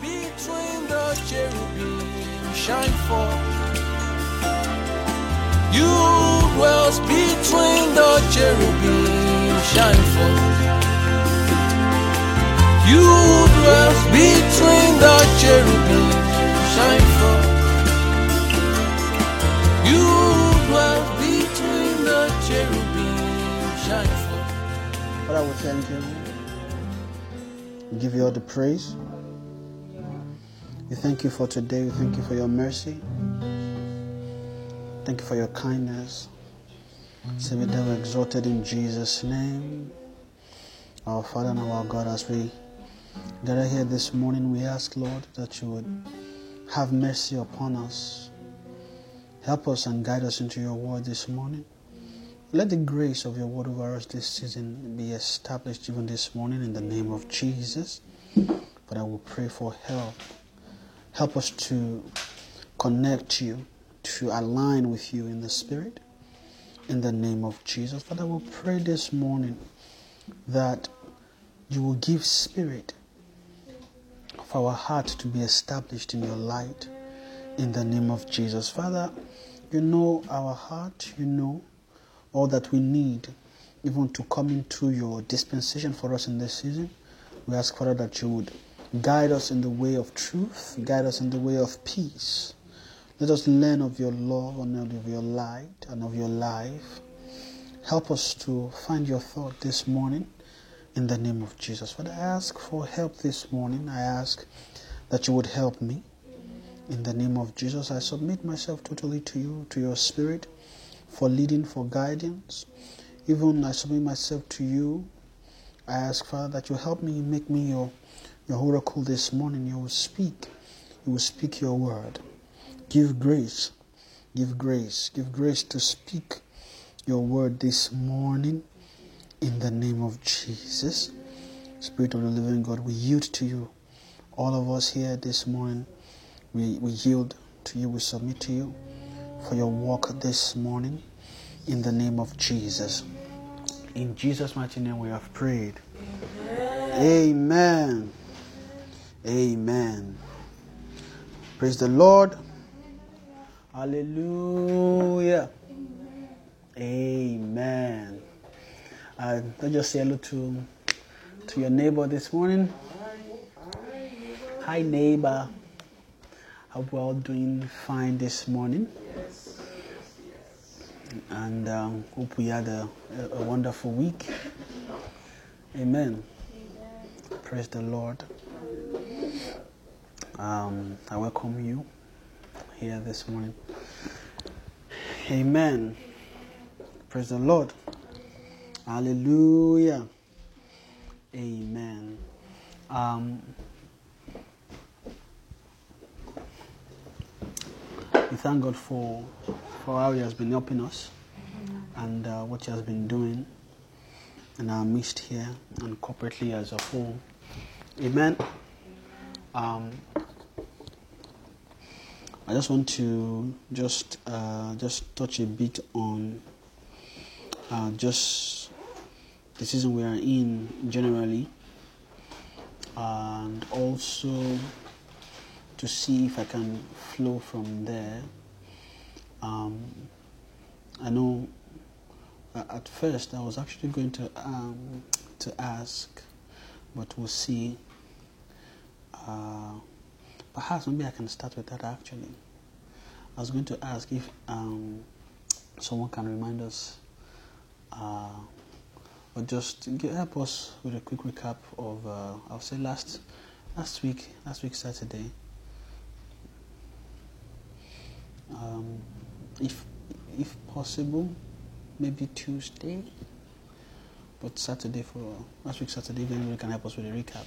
between the cherubim shine forth. You dwells between the cherubim shine forth. You dwells between the cherubim shine forth. You dwells between the cherubim shine forth. Father, we thank you. Give you all the praise. We thank you for today. We thank you for your mercy. Thank you for your kindness. We never exalted in Jesus' name. Our Father and our God, as we gather here this morning, we ask, Lord, that you would have mercy upon us. Help us and guide us into your word this morning. Let the grace of your word over us this season be established even this morning in the name of Jesus. But I will pray for help. Help us to connect you, to align with you in the spirit in the name of Jesus. Father, we pray this morning that you will give spirit for our heart to be established in your light in the name of Jesus. Father, you know our heart, you know all that we need even to come into your dispensation for us in this season. We ask, Father, that you would guide us in the way of truth, guide us in the way of peace. Let us learn of your love and of your light and of your life. Help us to find your thought this morning in the name of Jesus. Father, I ask for help this morning. I ask that you would help me. In the name of Jesus, I submit myself totally to you, to your spirit, for leading, for guidance. Even I submit myself to you. I ask, Father, that you help me, make me your, your oracle this morning. You will speak. You will speak your word. Give grace. Give grace. Give grace to speak your word this morning in the name of Jesus. Spirit of the living God, we yield to you. All of us here this morning, we, we yield to you, we submit to you for your work this morning in the name of Jesus. In Jesus' mighty name, we have prayed. Amen. Amen. Praise the Lord. Hallelujah. Amen. Uh, let's just say hello to, to your neighbor this morning. Hi, neighbor. Hope we're all doing fine this morning. And um, hope we had a, a wonderful week. Amen. Praise the Lord. Um, I welcome you here this morning. Amen. Praise the Lord. Hallelujah. Amen. Um, we thank God for for how He has been helping us and uh, what He has been doing in our midst here and corporately as a whole. Amen. Um, I just want to just uh, just touch a bit on uh, just the season we are in generally, and also to see if I can flow from there. Um, I know uh, at first I was actually going to um, to ask, but we'll see. Uh, perhaps maybe I can start with that actually. I was going to ask if um, someone can remind us uh, or just help us with a quick recap of uh, I'll say last last week last week Saturday. Um, if if possible, maybe Tuesday, but Saturday for last week Saturday. If anybody can help us with a recap.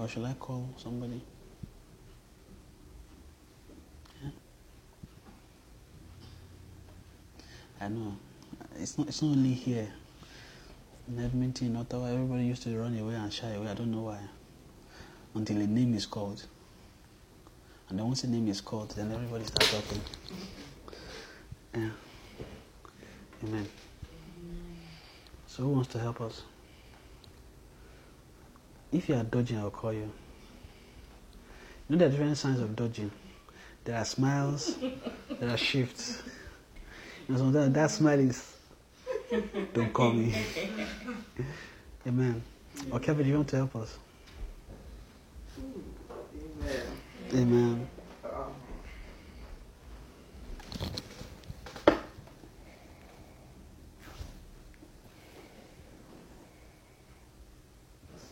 Or shall I call somebody? Yeah. I know. It's not. It's not only here. In Edmonton, Ottawa, everybody used to run away and shy away. I don't know why. Until a name is called. And then once a name is called, then everybody starts talking. Yeah. Amen. So, who wants to help us? If you are dodging, I'll call you. You know there are different signs of dodging. There are smiles, there are shifts. And sometimes that smile is, don't call me. Amen. Or Kevin, you want to help us? Amen. Amen.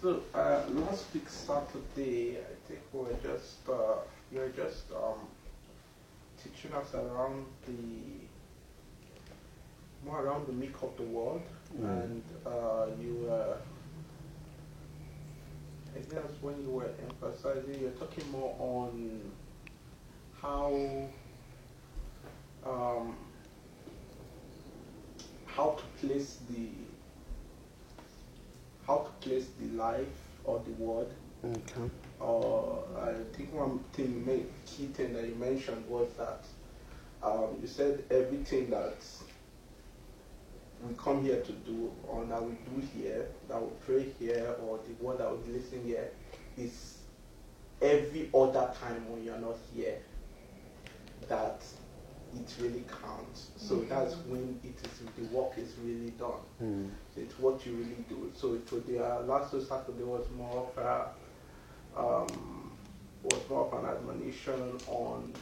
So uh, last week Saturday, I think we were just uh, you were just um, teaching us around the more around the meek of the world, Mm. and uh, you were. I guess when you were emphasizing, you're talking more on how um, how to place the how to place the life or the word Okay. or I think one thing, key thing that you mentioned was that um, you said everything that we come here to do or that we do here, that we pray here, or the word that we listen here, is every other time when you're not here that it really counts. So that's when it is the work is really done. Mm. It's what you really do. So it was the uh, last Saturday was more of a um, was more of an admonition on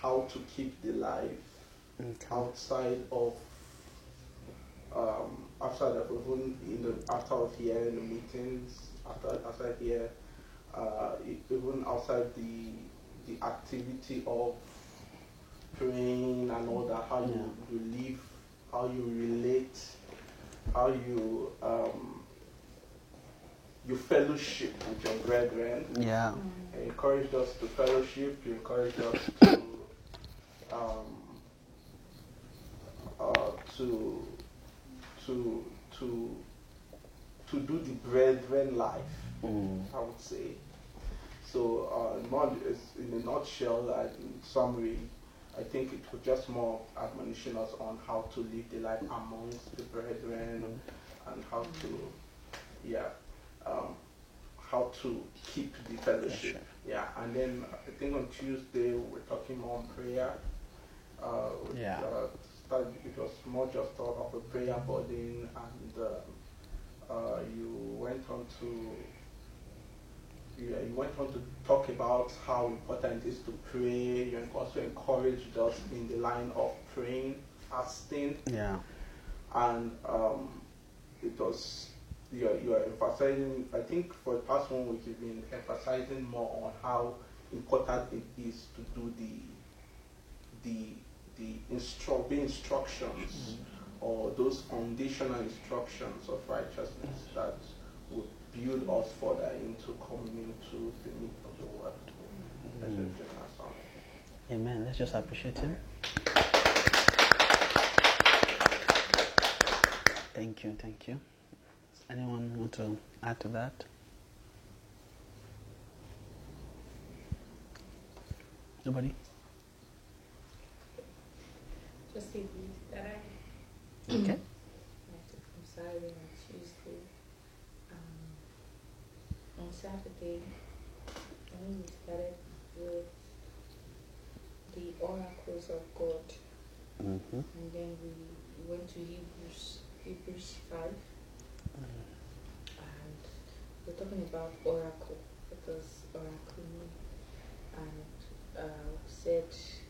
how to keep the life Okay. outside of um, outside of even in the after of here in the meetings after outside here uh, even outside the the activity of praying and all that how you, you live how you relate how you um, you fellowship with your brethren Yeah. you encouraged us to fellowship. You encouraged us to um, uh, to to to to do the brethren life. Mm. I would say. So, uh, in a nutshell, uh, in summary, I think it was just more admonition us on how to live the life amongst the brethren and how to, yeah, um, how to keep the fellowship. Yeah, and then I think on Tuesday we're talking more on prayer. Uh, Yeah. Uh, started, it was more just talk of a prayer burden, and uh, uh, you went on to you, you went on to talk about how important it is to pray. You also encouraged us in the line of praying, fasting, Yeah. and um, it was you are, you are emphasizing. I think for the past one week you've been emphasizing more on how important it is to do the the the instru- the instructions or those foundational instructions of righteousness that would build us further into coming into the meat of the word. Mm. just sing that song. Amen. Let's just appreciate him. Thank you, thank you. Does anyone want to add to that? Nobody? Just a bit that I Okay. I took from Saturday and Tuesday. Um, on Saturday, I think we started with the oracles of God, Mm-hmm. and then we went to Hebrews, Hebrews five, and we're talking about oracle. because oracle? And uh, said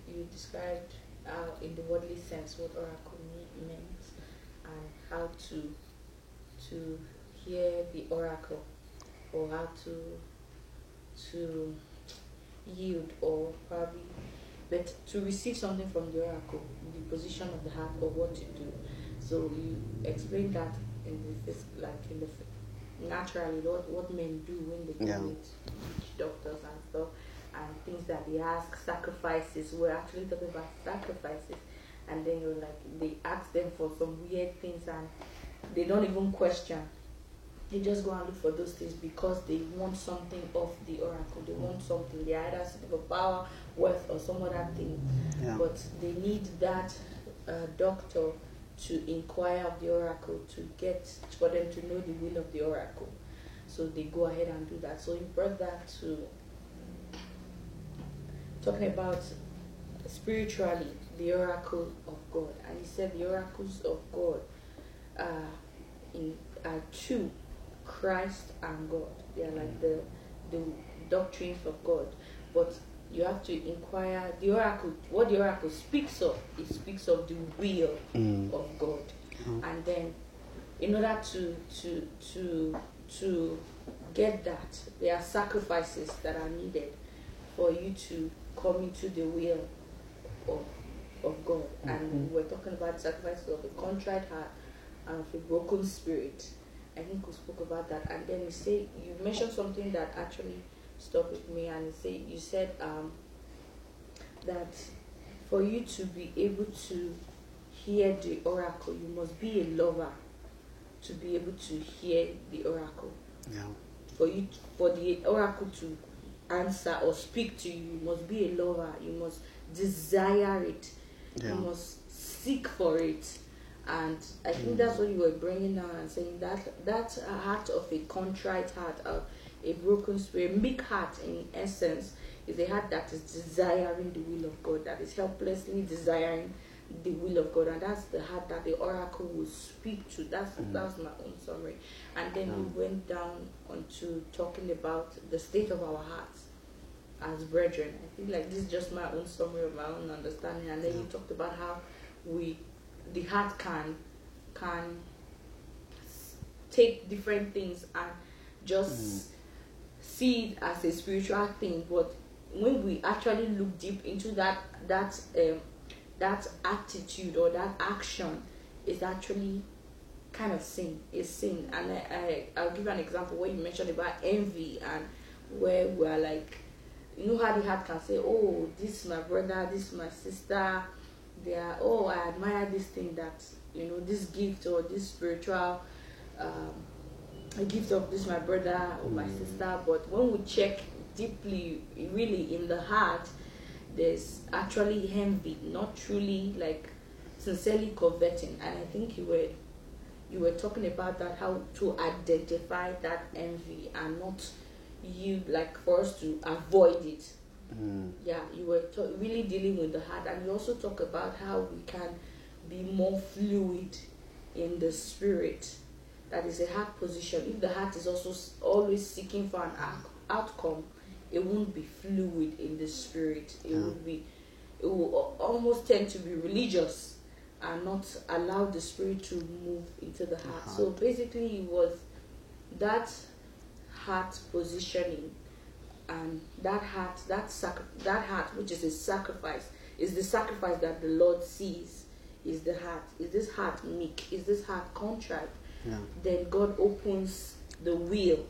you described uh, in the worldly sense what oracle means, and how to to hear the oracle or how to to yield or probably but to receive something from the oracle the position of the heart or what to do so you explain that in the like in the naturally what what men do when they Yeah. with doctors and stuff and things that they ask sacrifices we're actually talking about sacrifices and then you're like they ask them for some weird things and they don't even question they just go and look for those things because they want something of the oracle they want something they either seeking for power wealth or some other thing Yeah. but they need that uh, doctor to inquire of the oracle to get for them to know the will of the oracle. So they go ahead and do that. So he brought that to talking about spiritually the oracle of God, and he said the oracles of God are in are two, Christ and God. They are like the the doctrines of God, but you have to inquire the oracle. What the oracle speaks of, it speaks of the will Mm. of God, Mm. and then in order to to to to get that, there are sacrifices that are needed for you to come into the will of of God. And we're talking about sacrifices of a contrite heart and of a broken spirit. I think we spoke about that. And then you say you mentioned something that actually stuck with me, and you say you said um, that for you to be able to hear the oracle, you must be a lover to be able to hear the oracle. Yeah. For you, for the oracle to answer or speak to you, you must be a lover. You must desire it. Yeah. You must seek for it. And I think Mm. that's what you were bringing down and saying that that heart of a contrite heart, uh, a broken spirit, meek heart in essence is a heart that is desiring the will of God, that is helplessly desiring the will of God, and that's the heart that the oracle will speak to. That's Mm. that's my own summary. And then we went down onto talking about the state of our hearts as brethren. I feel like this is just my own summary of my own understanding. And then you talked about how we, the heart can, can take different things and just see it as a spiritual thing. But when we actually look deep into that, that um, that attitude or that action is actually kind of sin. Is sin. And I, I I'll give an example where you mentioned about envy and where we're like you know how the heart can say, Oh, this is my brother, this is my sister, they are oh I admire this thing that you know, this gift or this spiritual um a gift of this my brother or my sister. But when we check deeply really in the heart, there's actually envy, not truly like sincerely coveting. And I think you were you were talking about that how to identify that envy and not you like for us to avoid it Mm. yeah you were to- really dealing with the heart and you also talk about how we can be more fluid in the spirit that is a heart position if the heart is also always seeking for an out- outcome it won't be fluid in the spirit it Yeah. will be it will almost tend to be religious and not allow the spirit to move into the heart so heart. basically it was that heart positioning and that heart that sacri- that heart which is a sacrifice is the sacrifice that the lord sees is the heart. Is this heart meek? Is this heart contrite? Yeah. then god opens the wheel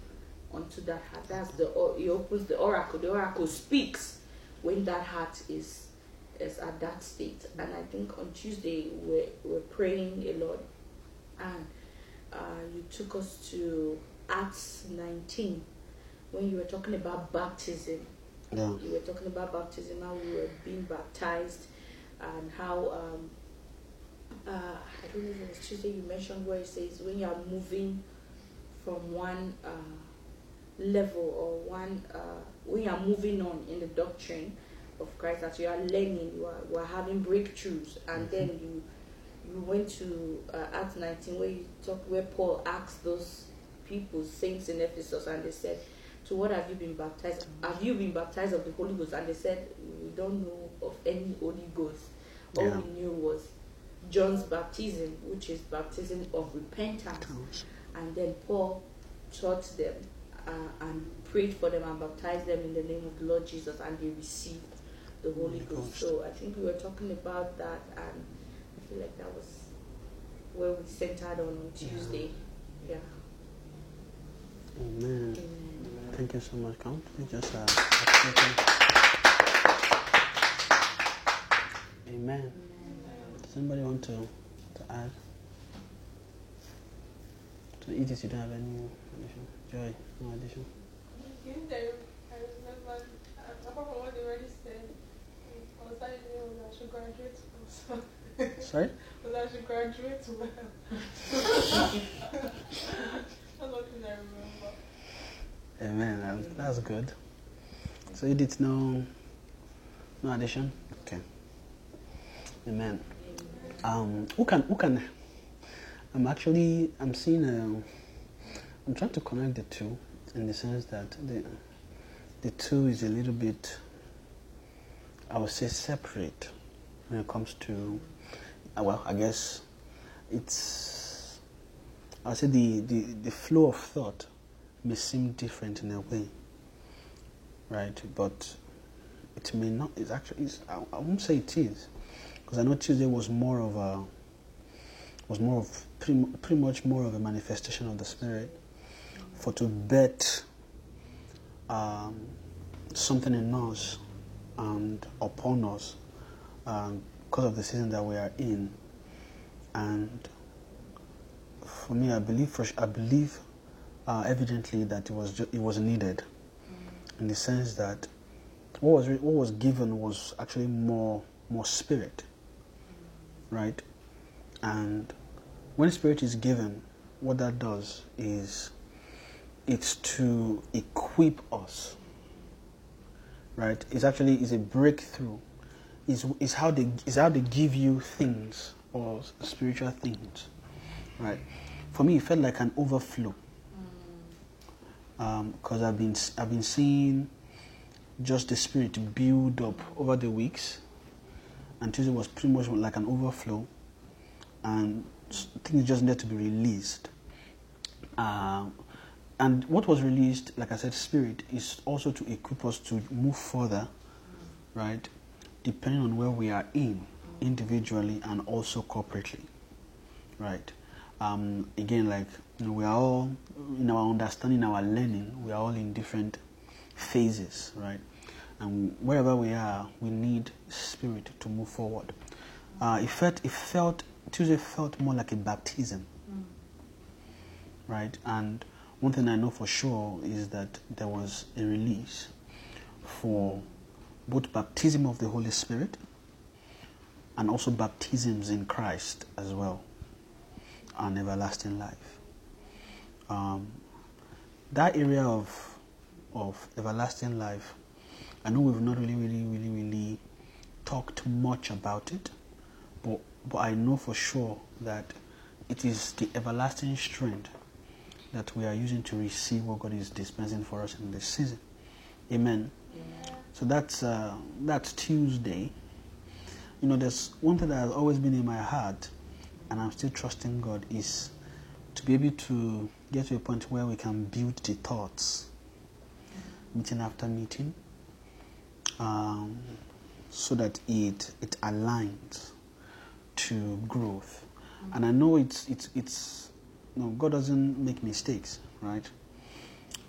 onto that heart. That's the he opens the oracle. The oracle speaks when that heart is is at that state. And i think on tuesday we're, we're praying a lot. And uh, you took us to acts 19 when you were talking about baptism Yeah. you were talking about baptism, how we were being baptized, and how um, uh, I don't know if it was Tuesday you mentioned where it says when you are moving from one uh, level or one uh, when you are moving on in the doctrine of Christ that you are learning, you are, you are having breakthroughs, and then you you went to uh, Acts 19 where you talk where Paul asked those people, saints in Ephesus, and they said, "To what have you been baptized? Have you been baptized of the Holy Ghost?" And they said, "We don't know of any Holy Ghost. All Yeah. we knew was John's baptism, which is baptism of repentance." And then Paul taught them uh, and prayed for them and baptized them in the name of the Lord Jesus, and they received the Holy Ghost. So I think we were talking about that, and I feel like that was where we centered on on Tuesday. Yeah. Amen. Amen. Thank you so much, Count. We just uh, appreciate. Amen. Does anybody want to, to add? To the ETC, you don't have any addition? Joy, no addition? There, I remember, apart from what they already said, concerning me, I should graduate school. So, Sorry? Because I should graduate well. That's thing I remember. Amen. That- That's good. So you did no, no addition. Okay. Amen. Um, who can who can? I'm actually I'm seeing a. I'm trying to connect the two in the sense that the the two is a little bit. I would say separate when it comes to. uh, Well, I guess it's. I say the, the, the flow of thought may seem different in a way, right? But it may not. It's actually. It's, I, I won't say it is, because I know Tuesday was more of a. Was more of pretty, pretty much more of a manifestation of the Spirit, for to bet um, something in us and upon us um, because of the season that we are in, and for me, I believe I believe uh, evidently that it was ju- it was needed, in the sense that what was re- what was given was actually more more spirit, right? And when spirit is given, what that does is it's to equip us, right? It's actually is a breakthrough. Is is how they is how they give you things or spiritual things, right? For me, it felt like an overflow because I've been I've been seeing just the spirit build up over the weeks, and Tuesday was pretty much like an overflow, and things just needed to be released. Um, and what was released, like I said, spirit is also to equip us to move further, right? Depending on where we are in, individually and also corporately, right? Um, again, like you know, we are all in our understanding, our learning, we are all in different phases, right? And wherever we are, we need spirit to move forward. Uh, it felt, it felt, Tuesday felt more like a baptism, right? And one thing I know for sure is that there was a release for both baptism of the Holy Spirit and also baptisms in Christ as well, and everlasting life. Um, that area of of everlasting life, I know we've not really, really, really, really talked much about it, but but I know for sure that it is the everlasting strength that we are using to receive what God is dispensing for us in this season. Amen. So that's uh, that's Tuesday. You know, there's one thing that has always been in my heart, and I'm still trusting God is be able to get to a point where we can build the thoughts, meeting after meeting, um, so that it it aligns to growth. And I know it's it's it's no God doesn't make mistakes, right?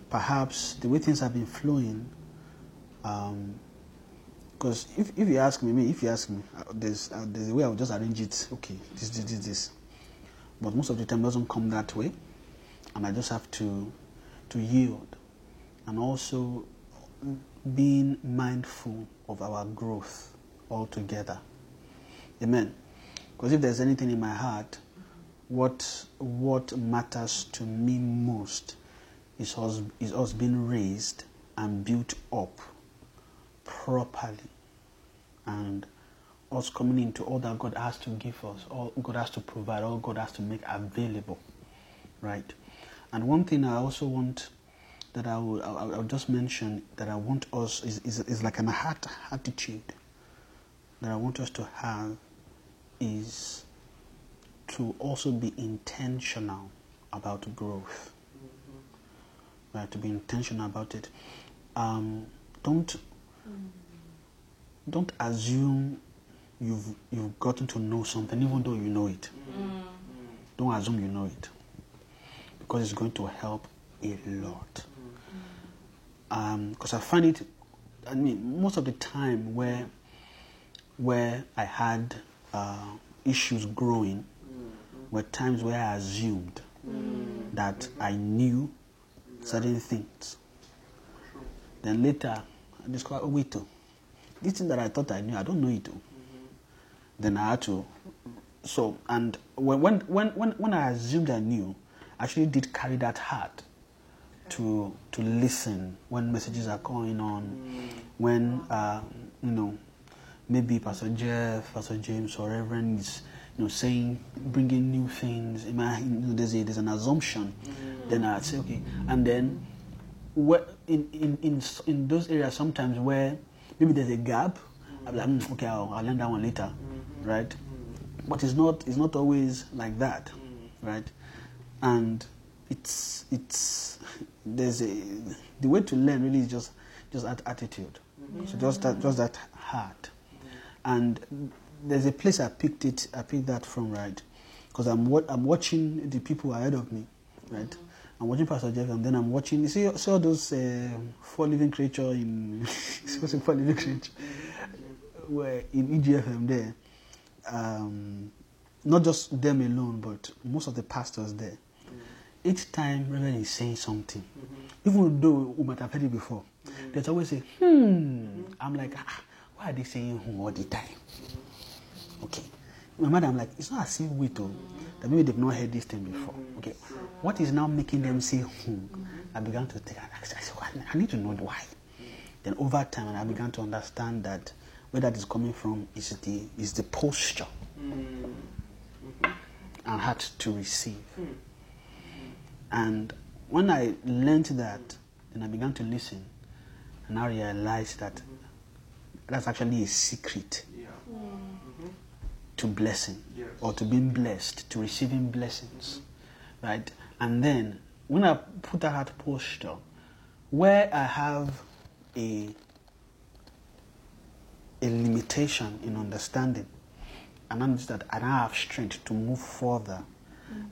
Perhaps the way things have been flowing, because if, if you ask me, me if you ask me, uh, there's uh, there's a way I will just arrange it. Okay, this this this this, but most of the time doesn't come that way, and I just have to to yield, and also being mindful of our growth altogether. Amen. Because if there's anything in my heart, what what matters to me most is us is us being raised and built up properly, and us coming into all that God has to give us, all God has to provide, all God has to make available, right? And one thing I also want that I will I'll, I'll just mention that I want us is, is, is like an heart attitude that I want us to have is to also be intentional about growth. Right, to be intentional about it. Um, don't don't assume you've you've gotten to know something even though you know it. Mm-hmm. Don't assume you know it because it's going to help a lot. Mm-hmm. Um, because I find it, I mean, most of the time where where I had uh, issues growing mm-hmm. were times where I assumed that I knew certain things. Then later, I discovered, oh, wait, oh, this thing that I thought I knew, I don't know it. Oh. Then I had to so and when when when when, I assumed I knew, I actually did carry that heart to to listen when messages are going on, when uh, you know maybe Pastor Jeff, Pastor James, or Reverend is you know saying bringing new things. In my, you know, there's a, there's an assumption. Then I'd say okay, and then where, in, in in in those areas sometimes where maybe there's a gap, Be like "Hmm, okay, I'll, I'll learn that one later, right? But it's not it's not always like that, right? And it's it's there's a the way to learn really is just just that attitude, so just that just that heart, and there's a place I picked it I picked that from right, because I'm wa- I'm watching the people ahead of me, right. I'm watching Pastor Jeff, and then I'm watching. You see, see all those uh, four living creature in supposed four living creature, where in EGFM there, um, not just them alone, but most of the pastors there. Each time Reverend is saying something, even though we might have heard it before, there's always a hmm. I'm like, ah, why are they saying hmm all the time? Okay. My mother, I'm like, it's not as if we do that maybe they've not heard this thing before. Okay. What is now making them say hmm? I began to think, I said, "Why? I need to know why. Then over time, I began to understand that where that is coming from is the is the posture mm. and heart to receive. Mm. And when I learned that, then I began to listen, and I realized that that's actually a secret Yeah. Mm-hmm. to blessing Yes. or to being blessed, to receiving blessings, right? And then when I put that heart posture, where I have a a limitation in understanding, and I notice that I don't have strength to move further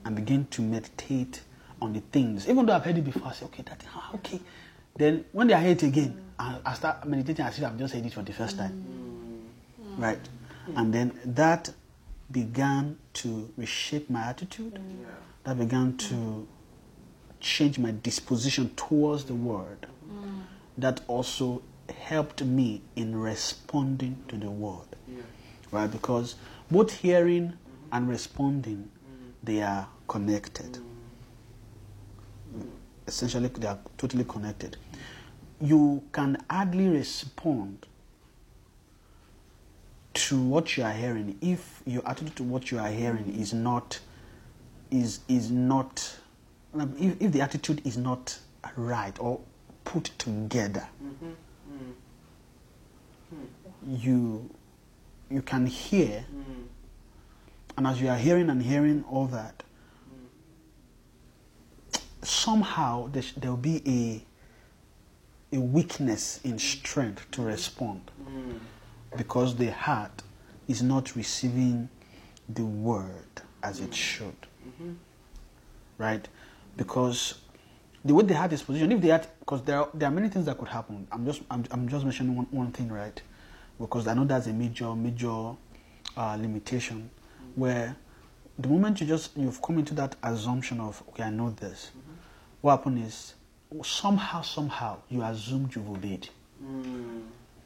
and begin to meditate on the things, even though I've heard it before. I say, okay, that ah, okay. Then when I hear it again, I, I start meditating as if I've just heard it for the first time right? And then that began to reshape my attitude. Yeah. That began to change my disposition towards the word. That also helped me in responding to the word, Yeah. right? Because both hearing and responding, they are connected. Essentially, they are totally connected. You can hardly respond to what you are hearing if your attitude to what you are hearing is not is is not um, if, if the attitude is not right or put together you you can hear and as you are hearing and hearing all that somehow there, will be a a weakness in strength to respond because the heart is not receiving the word as it should. Mm-hmm. Right? Because the way they heart this position, if they had, because there are, there are many things that could happen. I'm just I'm, I'm just mentioning one, one thing, right? Because I know that's a major major uh, limitation, where the moment you just you've come into that assumption of okay, I know this, what happened is somehow somehow you assumed you've obeyed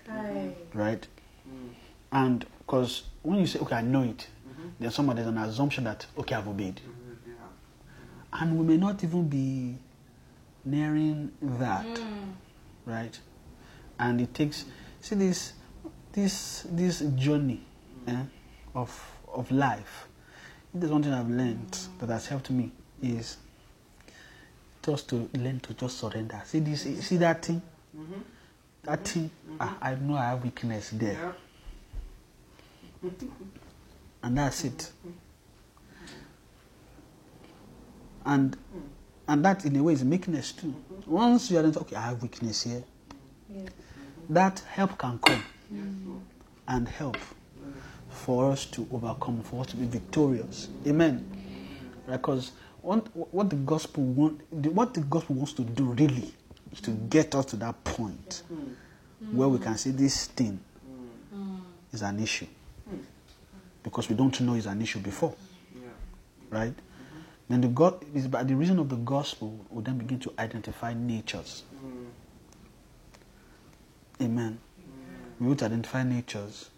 Hi. right? Mm. And because when you say, okay, I know it, mm-hmm. then someone there's an assumption that, okay, I've obeyed. Mm-hmm. Yeah. And we may not even be nearing that, hmm. right? And it takes, see this, this, this journey eh, of, of life. If there's one thing I've learned hmm. that has helped me is just to learn to just surrender. See this, see that thing? Mm-hmm. That thing, mm-hmm. ah, I know I have weakness there. Yeah. and that's it. And hmm. And that in a way is meekness too. Once you are okay, I have weakness here. That help can come and help for us to overcome, for us to be victorious. Amen. Because what, what the gospel want, the- what the gospel wants to do really is to get us to that point where we can say this thing is an issue hmm. because we don't know it's an issue before, Yeah. right? Then the God is by the reason of the gospel we then begin to identify natures. Mm. Amen. Mm. We will identify natures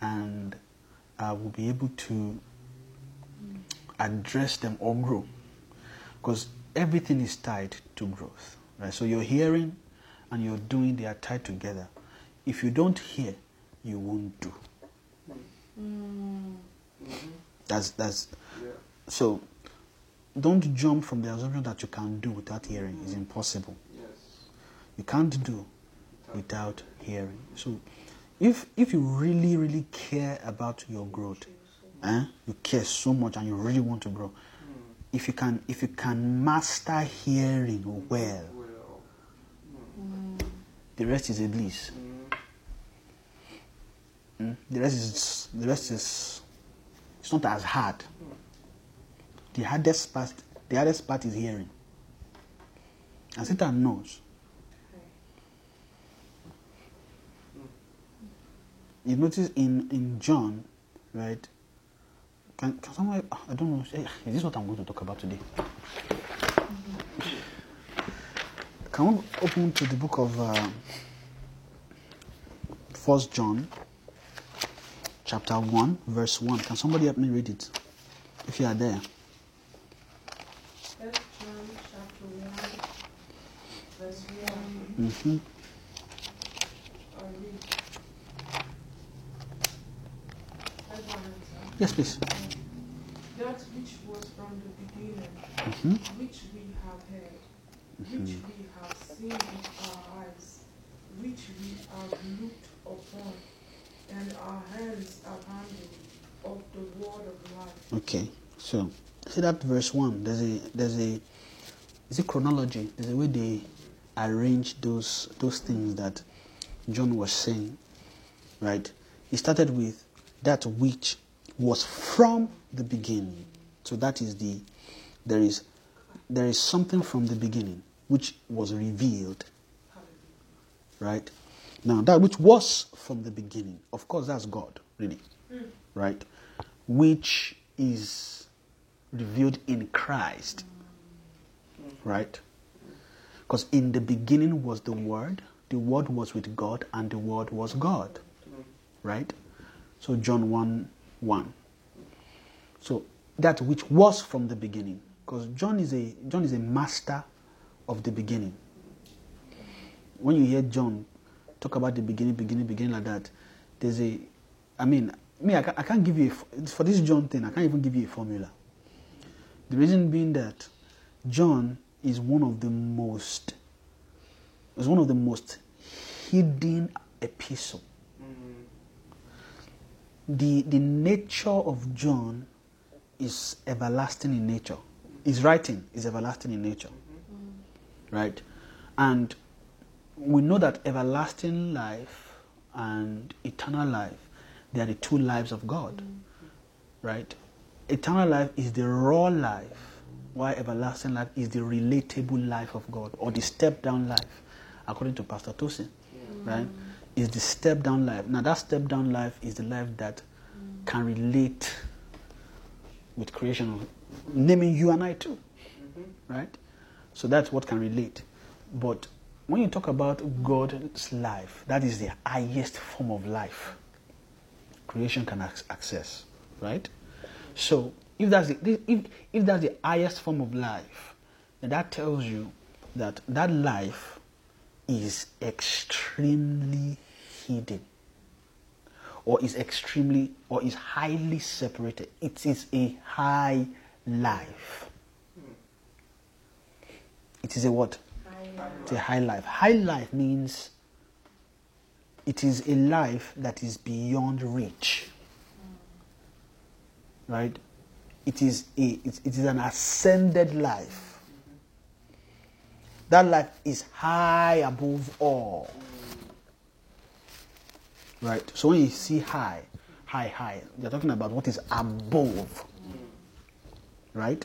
and uh, we'll be able to address them or grow. Because everything is tied to growth. Right? So your hearing and your doing they are tied together. If you don't hear, you won't do. Mm. That's that's Yeah. so don't jump from the assumption that you can do without hearing. It's impossible. Yes. You can't do without hearing. So if if you really, really care about your growth, eh, you care so much and you really want to grow, if you can if you can master hearing well, Well. the rest is a bliss. Mm? The rest is the rest is it's not as hard. The hardest part the hardest part is hearing. And Satan knows. You notice in, in John, right? Can, can someone I don't know eh, is this what I'm going to talk about today? Can we open to the book of uh, First John, chapter one, verse one? Can somebody help me read it? If you are there. First John chapter 1, verse 1. hmm I read. Everyone answer. Yes, please. That which was from the beginning, hmm which we have heard, which we have seen with our eyes, which we have looked upon, and our hands have handled of the word of life. Okay. So see that verse one. There's a there's a is it chronology? There's a way they arrange those those things that John was saying. Right? He started with that which was from the beginning. So that is the there is there is something from the beginning which was revealed. Right? Now that which was from the beginning, of course that's God, really. Right? Which is revealed in Christ. Right? Because in the beginning was the Word, the Word was with God, and the Word was God. Right? So John 1 1. So that which was from the beginning. Because John is a John is a master of the beginning. When you hear John talk about the beginning, beginning, beginning like that, there's a I mean, me, I can't, I can't give you, a for this John thing, I can't even give you a formula. The reason being that John is one of the most, is one of the most hidden epistle. The, the nature of John is everlasting in nature. His writing is everlasting in nature. Right? And we know that everlasting life and eternal life, they are the two lives of God. Right? Eternal life is the raw life, while everlasting life is the relatable life of God, or the step down life, according to Pastor Tosin. Right? Is the step down life. Now, that step down life is the life that can relate with creation, naming you and I too. Mm-hmm. Right? So that's what can relate. But when you talk about God's life, that is the highest form of life creation can access, right? So if that's the, if, if that's the highest form of life, then that tells you that that life is extremely hidden or is extremely or is highly separated. It is a high life. It is a what? It's a high life. High life means it is a life that is beyond reach. Right? It is a it, is an ascended life. That life is high above all. Right? So when you see high, high, high, you're talking about what is above. Right?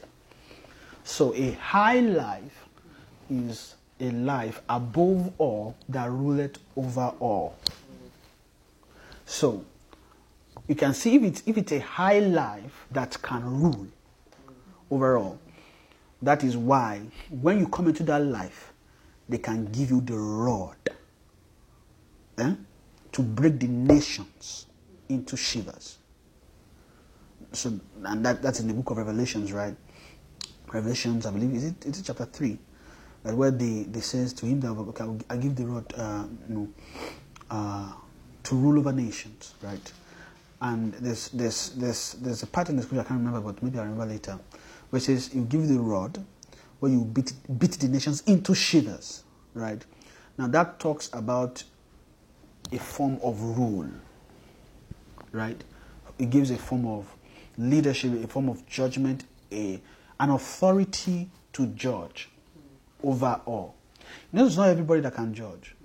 So a high life is a life above all that ruleth over all. So you can see if it's if it's a high life that can rule overall. That is why when you come into that life, they can give you the rod eh, to break the nations into shivers. so and that, that's in the book of Revelations, right? Revelations, I believe, is it, is it chapter 3? That where they, they says to him that okay, I give the rod, uh, you know, uh, to rule over nations, right? And there's, there's, there's, there's a part in the scripture I can't remember, but maybe I remember later, it says, You give the rod, where you beat, beat the nations into shivers, right? Now that talks about a form of rule, right? It gives a form of leadership, a form of judgment, a, an authority to judge over all. You know, it's not everybody that can judge,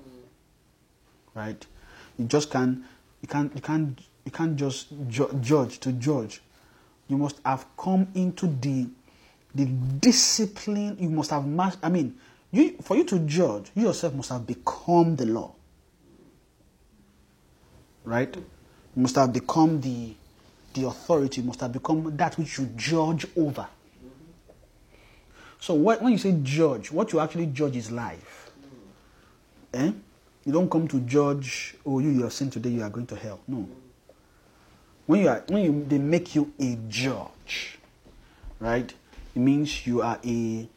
right? You just can, you can't, you can't, you can't just ju- judge to judge. You must have come into the, the discipline. You must have mas- I mean, you for you to judge, you yourself must have become the law, right? You must have become the the authority. You must have become that which you judge over. So when you say judge, what you actually judge is life. Eh? You don't come to judge, oh, you, you have sinned today, you are going to hell. No. When you are, when you, they make you a judge, right? It means you are a,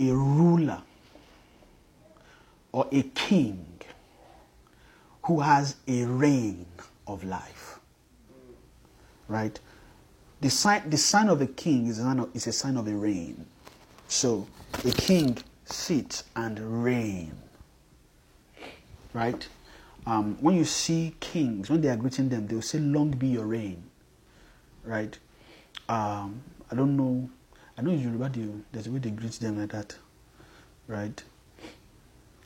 a ruler or a king who has a reign of life, right? The sign, the sign of a king is a sign of, is a sign of a reign. So a king sits and reign. Right? Um, when you see kings, when they are greeting them, they will say, Long be your reign. Right? Um, I don't know. I know in Yoruba, there's a way they greet them like that. Right?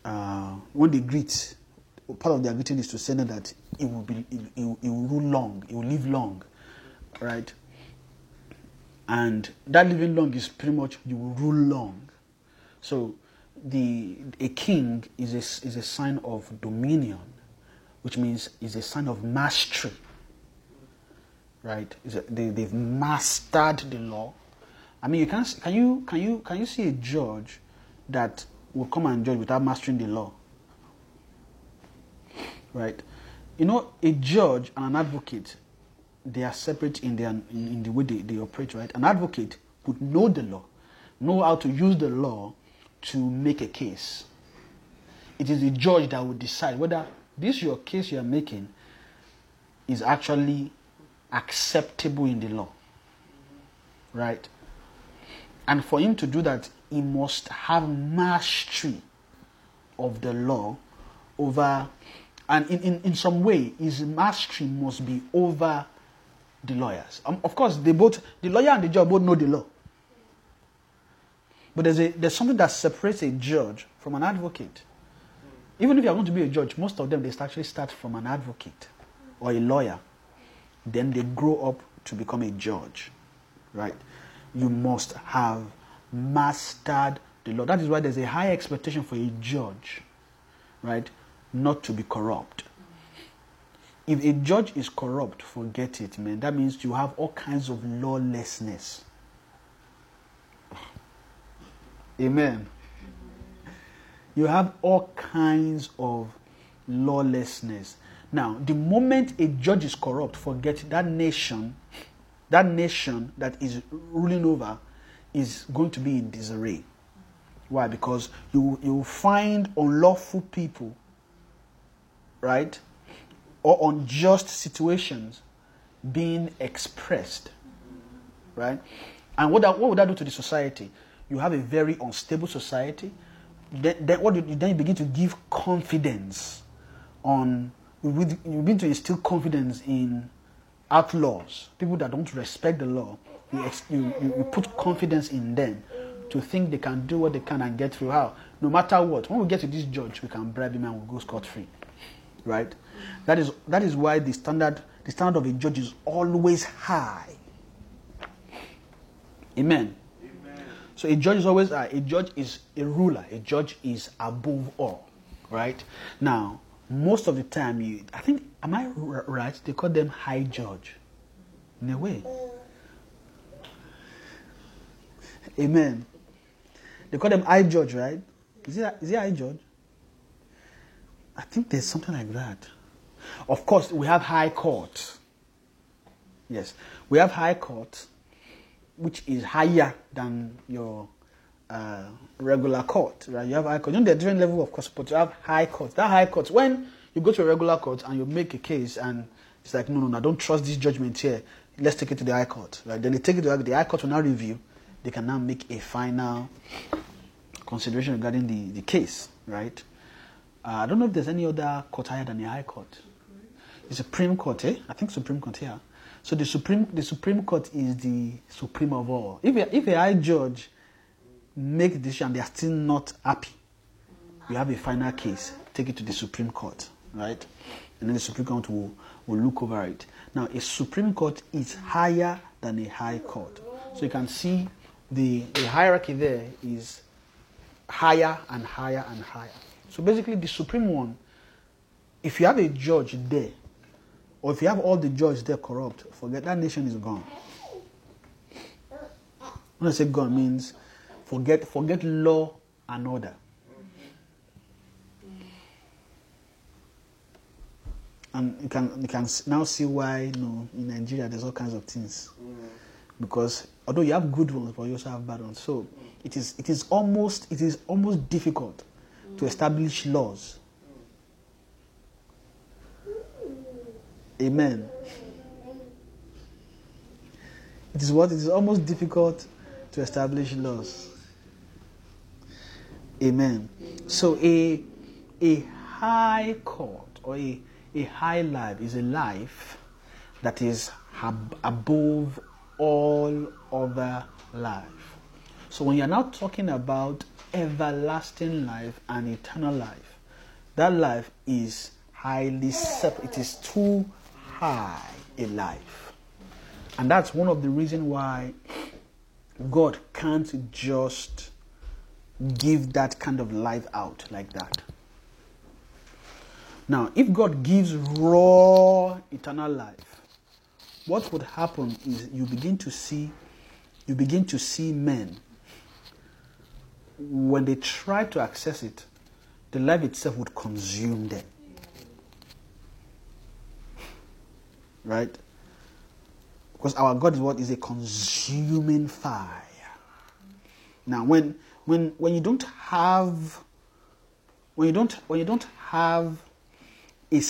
Uh, when they greet, part of their greeting is to say that it will be, it, it, it will rule long, it will live long. Right? and that living long is pretty much you will rule long. So the a king is a, is a sign of dominion, which means is a sign of mastery. Right? They, they've mastered the law. I mean, you can can you can you can you see a judge that will come and judge without mastering the law? Right? You know, a judge and an advocate they are separate in, their, in, in the way they, they operate, right? An advocate would know the law, know how to use the law to make a case. It is the judge that will decide whether this your case you are making is actually acceptable in the law. Right? And for him to do that, he must have mastery of the law over, and in, in, in some way, his mastery must be over the lawyers. Um, of course, they both, the lawyer and the judge both know the law. But there's, a, there's something that separates a judge from an advocate. Even if you are going to be a judge, most of them, they actually start from an advocate or a lawyer. Then they grow up to become a judge. Right? You must have mastered the law. That is why there's a high expectation for a judge, right? Not to be corrupt. If a judge is corrupt, forget it, man. That means you have all kinds of lawlessness. Amen. You have all kinds of lawlessness. Now, the moment a judge is corrupt, forget that nation, that nation that is ruling over is going to be in disarray. Why? Because you you find unlawful people, right? or unjust situations being expressed. Right? And what, that, what would that do to the society? You have a very unstable society. Then, then, what you, then you begin to give confidence on, you begin to instill confidence in outlaws, people that don't respect the law. You, you, you, put confidence in them to think they can do what they can and get through. How? No matter what, when we get to this judge, we can bribe him and we'll go scot free. Right? That is, that is why the standard, the standard of a judge is always high. Amen. So a judge is always high. A judge is a ruler. A judge is above all. Right? Now, most of the time, you, I think, am I right? They call them high judge. In a way. Amen. They call them high judge, right? Is it, is it high judge? I think there's something like that. Of course, we have high court. Yes. We have high court, which is higher than your uh, regular court, right? You have high court. You know, there are different level of courts, but you have high court. That high court, when you go to a regular court and you make a case and it's like, no, no, no, I don't trust this judgment here. Let's take it to the high court, right? Then they take it to the high court. Will now review. They can now make a final consideration regarding the, the case, right? Uh, I don't know if there's any other court higher than the high court. The Supreme Court, eh? I think Supreme Court here. So the Supreme the Supreme Court is the supreme of all. If a, if a high judge make decision they are still not happy, you have a final case. Take it to the Supreme Court, right? And then the Supreme Court will, will look over it. Now, a Supreme Court is higher than a high court. So you can see the, the hierarchy there is higher and higher and higher. So basically, the Supreme one, if you have a judge there, or if you have all the judges there corrupt, forget that nation is gone. When I say gone means forget forget law and order. And you can you can now see why you know in Nigeria there's all kinds of things. Because although you have good ones, but you also have bad ones. So it is it is almost it is almost difficult to establish laws. Amen. It is what it is almost difficult to establish laws. Amen. So a a high court or a, a high life is a life that is ab- above all other life. So when you're now talking about everlasting life and eternal life, that life is highly separate. It is too high a life. And that's one of the reasons why God can't just give that kind of life out like that. Now, if God gives raw eternal life, what would happen is you begin to see you begin to see men when they try to access it, the life itself would consume them. Right? Because our God is what is a consuming fire. Now, when when when you don't have when you don't when you don't have a,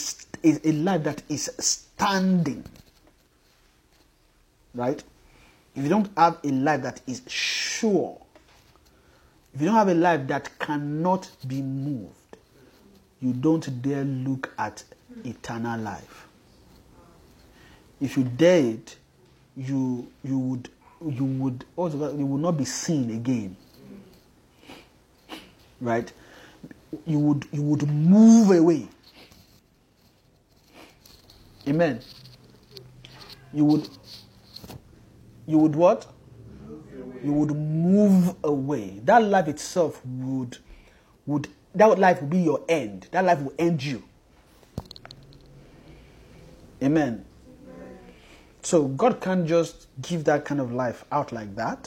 a, a life that is standing, right? If you don't have a life that is sure, if you don't have a life that cannot be moved, you don't dare look at eternal life. If you it, you you would you would also you would not be seen again. Right? You would you would move away. Amen. You would you would what? You would move away. That life itself would would that life will be your end. That life will end you. Amen. So God can't just give that kind of life out like that.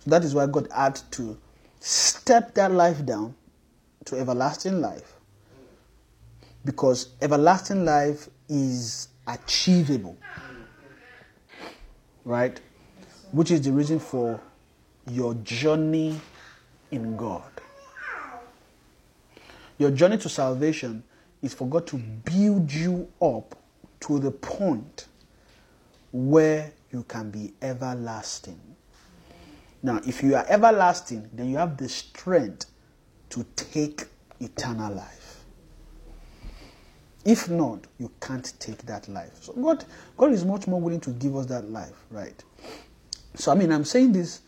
So that is why God had to step that life down to everlasting life. Because everlasting life is achievable. Right? Which is the reason for your journey in God. Your journey to salvation is for God to build you up to the point where you can be everlasting. Now, if you are everlasting, then you have the strength to take eternal life. If not, you can't take that life. So God, God is much more willing to give us that life, right? So I mean, I'm saying this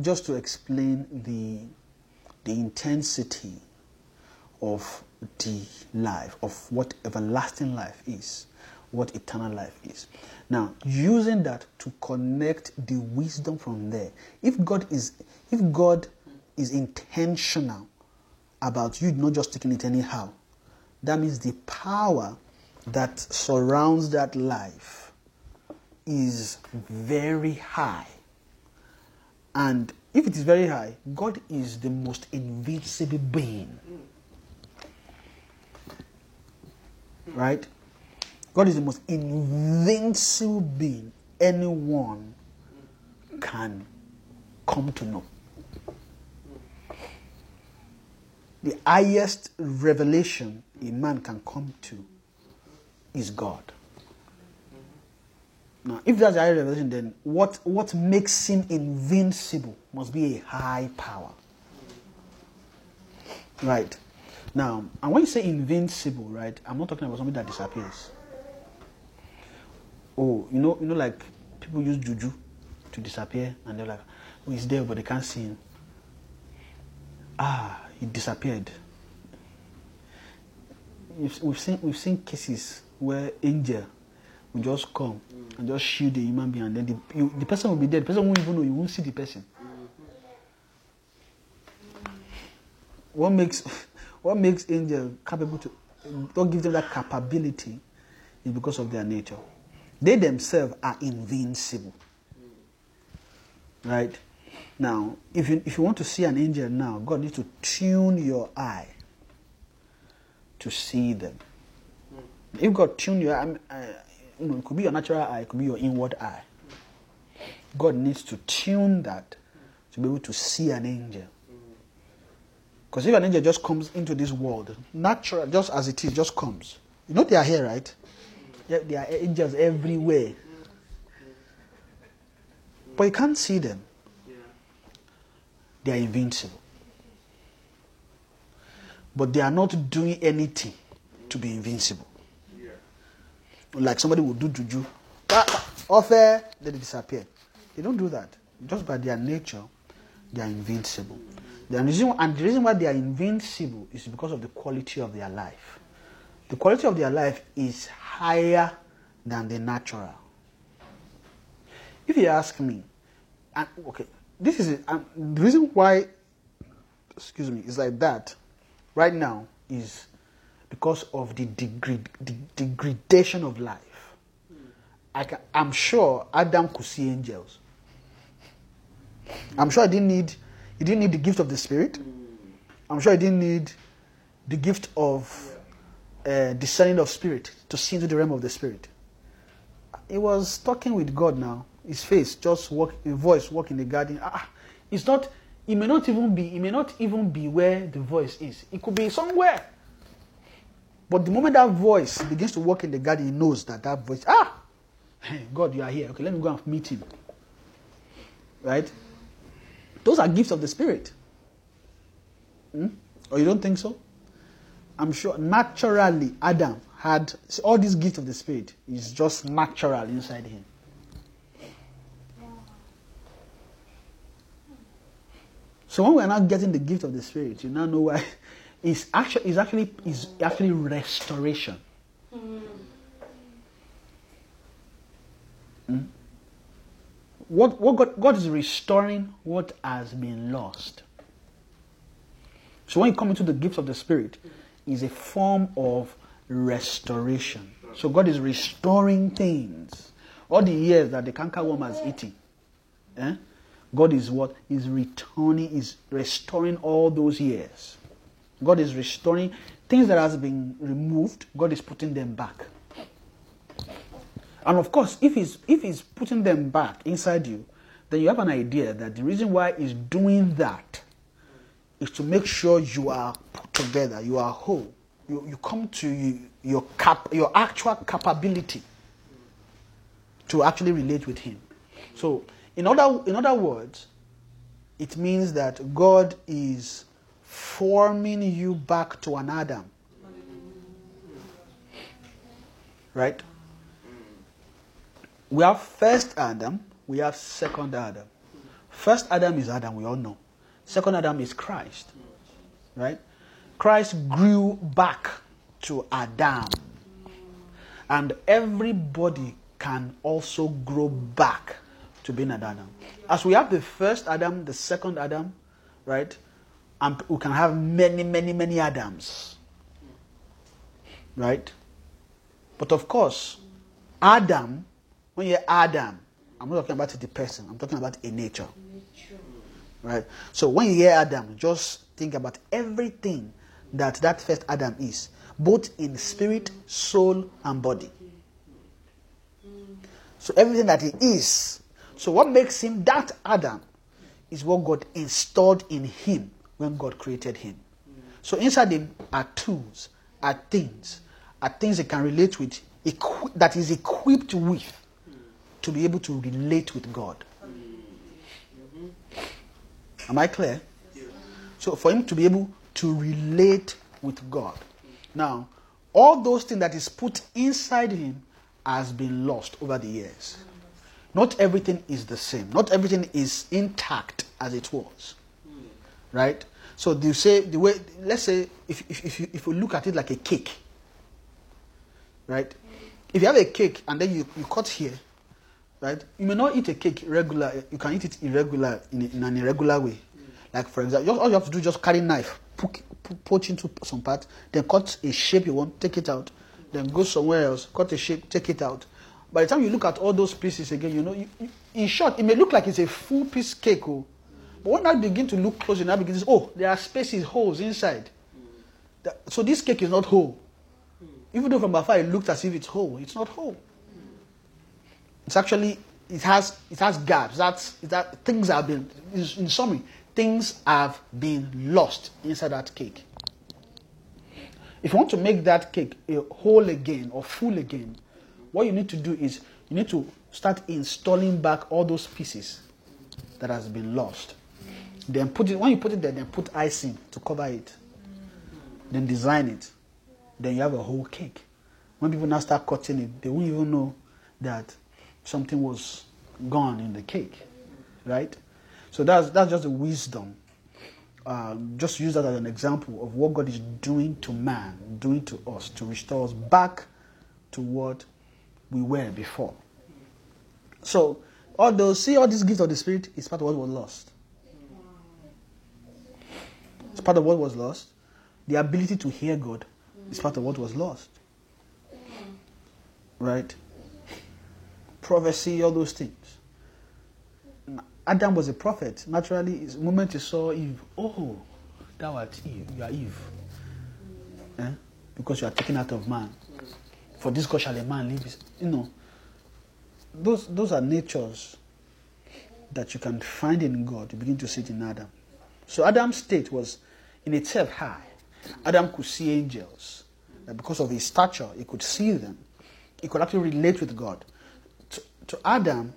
just to explain the the intensity of the life, of what everlasting life is, what eternal life is. Now, using that to connect the wisdom from there. If God is if God is intentional about you not just taking it anyhow, that means the power that surrounds that life is very high. And if it is very high, God is the most invincible being. Right? God is the most invincible being anyone can come to know. The highest revelation a man can come to is God. Now, if that's the high revelation, then what, what makes him invincible must be a high power. Right. Now, and when you say invincible, right, I'm not talking about something that disappears. Oh, you know, you know, like people use juju to disappear, and they're like, "Oh, he's there, but they can't see him." Ah, he disappeared. We've, seen we've seen cases where angel will just come and just shield the human being, and then the, you, the person will be dead. The person won't even know. You won't see the person. What makes what makes angel capable to don't give them that capability is because of their nature. They themselves are invincible. Right? Now, if you if you want to see an angel now, God needs to tune your eye to see them. If God tune your eye, you know, it could be your natural eye, it could be your inward eye. God needs to tune that to be able to see an angel. Because if an angel just comes into this world, natural, just as it is, just comes. You know they are here, right? There are angels everywhere. But you can't see them. They are invincible. But they are not doing anything to be invincible. Like somebody will do juju, offer, then they disappear. They don't do that. Just by their nature, they are invincible. And the reason why they are invincible is because of the quality of their life. The quality of their life is higher than the natural. If you ask me, and okay, this is the reason why, excuse me, is like that right now is because of the, degrade, the degradation of life. I can, I'm sure Adam could see angels. I'm sure I didn't need he didn't need the gift of the Spirit. I'm sure he didn't need the gift of uh, discerning of spirit to see into the realm of the Spirit. He was talking with God now. His face just walk, a voice walk in the garden. Ah, it's not. It may not even be. It may not even be where the voice is. It could be somewhere. But the moment that voice begins to walk in the garden, he knows that that voice. Ah, God, you are here. Okay, let me go and meet him. Right? Those are gifts of the Spirit. Hmm? Or you don't think so? I'm sure naturally Adam had all these gifts of the Spirit is just natural inside him. So when we're not getting the gift of the Spirit, you now know why it's actually it's actually is actually restoration. Hmm? What, what God, God is restoring what has been lost. So when you come into the gifts of the Spirit, is a form of restoration. So God is restoring things. All the years that the cankerworm has eaten. Eh? God is what? Is returning, is restoring all those years. God is restoring things that has been removed, God is putting them back. And of course, if he's if he's putting them back inside you, then you have an idea that the reason why he's doing that is to make sure you are put together, you are whole. You, you come to you, your cap, your actual capability to actually relate with him. So, in other in other words, it means that God is forming you back to an Adam. Right? We have first Adam, we have second Adam. First Adam is Adam, we all know. Second Adam is Christ. Right? Christ grew back to Adam. And everybody can also grow back to being an Adam. As we have the first Adam, the second Adam, right? And we can have many, many, many Adams. Right? But of course, Adam, when you're Adam, I'm not talking about the person, I'm talking about a nature. Right? So when you hear Adam, just think about everything that that first Adam is, both in spirit, soul, and body. So everything that he is. So what makes him that Adam is what God installed in him when God created him. So inside him are tools, are things, are things he can relate with, equi- that is equipped with to be able to relate with God. Am I clear? So for him to be able to relate with God. Now, all those things that is put inside him has been lost over the years. Not everything is the same. Not everything is intact as it was. Right? So do you say the way let's say if if if you, if you look at it like a cake, right? If you have a cake and then you, you cut here, right? You may not eat a cake regular. You can eat it irregular in, in an irregular way. Like for example, all you have to do is just carry knife, poke, poach into some part, then cut a shape you want, take it out, then go somewhere else, cut a shape, take it out. By the time you look at all those pieces again, you know, you, you- in short, it may look like it's a full piece cake, oh, but when I begin to look closer, I begin to say, oh, there are spaces, holes inside. That- so this cake is not whole. Even though from afar it looked as if it's whole, it's not whole. It's actually it has it has gaps. That's that things have been in summary, things have been lost inside that cake. If you want to make that cake a whole again or full again, what you need to do is you need to start installing back all those pieces that has been lost. Then put it when you put it there, then put icing to cover it. Then design it. Then you have a whole cake. When people now start cutting it, they won't even know that something was gone in the cake, right? So that's that's just a wisdom. Uh, just use that as an example of what God is doing to man, doing to us, to restore us back to what we were before. So, all those see all these gifts of the Spirit is part of what was lost. It's part of what was lost. The ability to hear God is part of what was lost. Right? Prophecy, all those things. Adam was a prophet. Naturally, the moment he saw Eve, oh, thou art Eve, you are Eve. Eh? Because you are taken out of man. For this cause shall a man live. his-" You know, those, those are natures that you can find in God. You begin to see it in Adam. So Adam's state was in itself high. Adam could see angels. Because of his stature, he could see them. He could actually relate with God. To, Adam,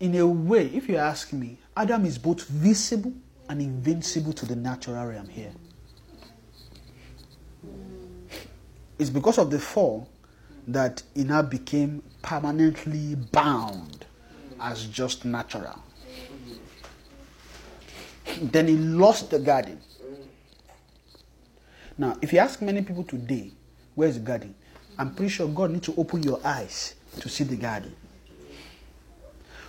in a way, if you ask me, Adam is both visible and invincible to the natural realm here. It's because of the fall that he now became permanently bound as just natural. Then he lost the garden. Now, if you ask many people today, where's the garden? I'm pretty sure God needs to open your eyes to see the garden.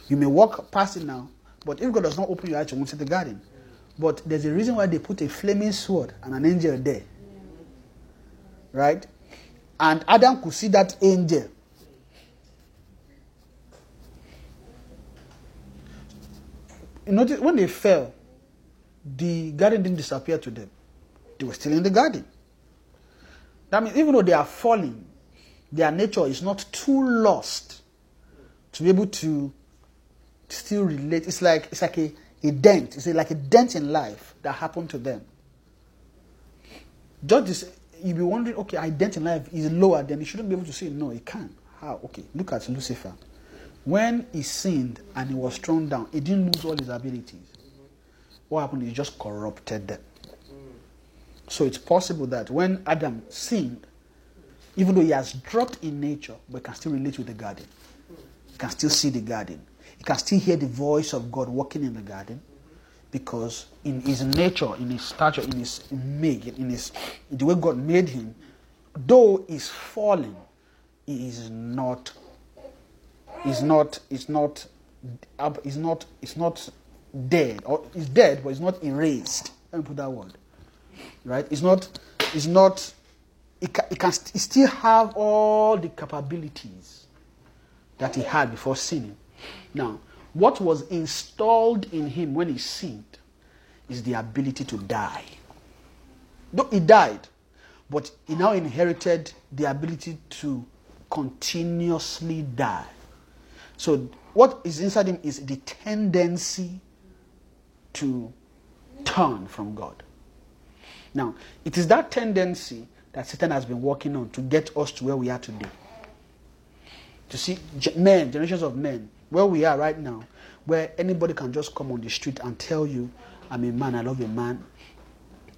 You may walk past it now, but if God does not open your eyes, you won't see the garden. But there's a reason why they put a flaming sword and an angel there. Right? And Adam could see that angel. You notice when they fell, the garden didn't disappear to them. They were still in the garden. That means even though they are falling, their nature is not too lost to be able to still relate. It's like it's like a, a dent. It's like a dent in life that happened to them. This, you'll be wondering, okay, a dent in life is lower, then you shouldn't be able to say no, it can. How? Okay, look at Lucifer. When he sinned and he was thrown down, he didn't lose all his abilities. What happened? He just corrupted them. So it's possible that when Adam sinned, even though he has dropped in nature, but can still relate with the garden. He can still see the garden. Can still hear the voice of God walking in the garden. Because in his nature, in his stature, in his make, in his the way God made him, though he's falling, he is not is not is not is not is not dead. Or is dead but it's not erased. Let me put that word. Right? It's not it's not it can, it can it still have all the capabilities that he had before sinning now what was installed in him when he sinned is the ability to die though he died but he now inherited the ability to continuously die So what is inside him is the tendency to turn from God. Now, it is that tendency that Satan has been working on to get us to where we are today. To see men, generations of men, where we are right now, where anybody can just come on the street and tell you, I'm a man, I love a man.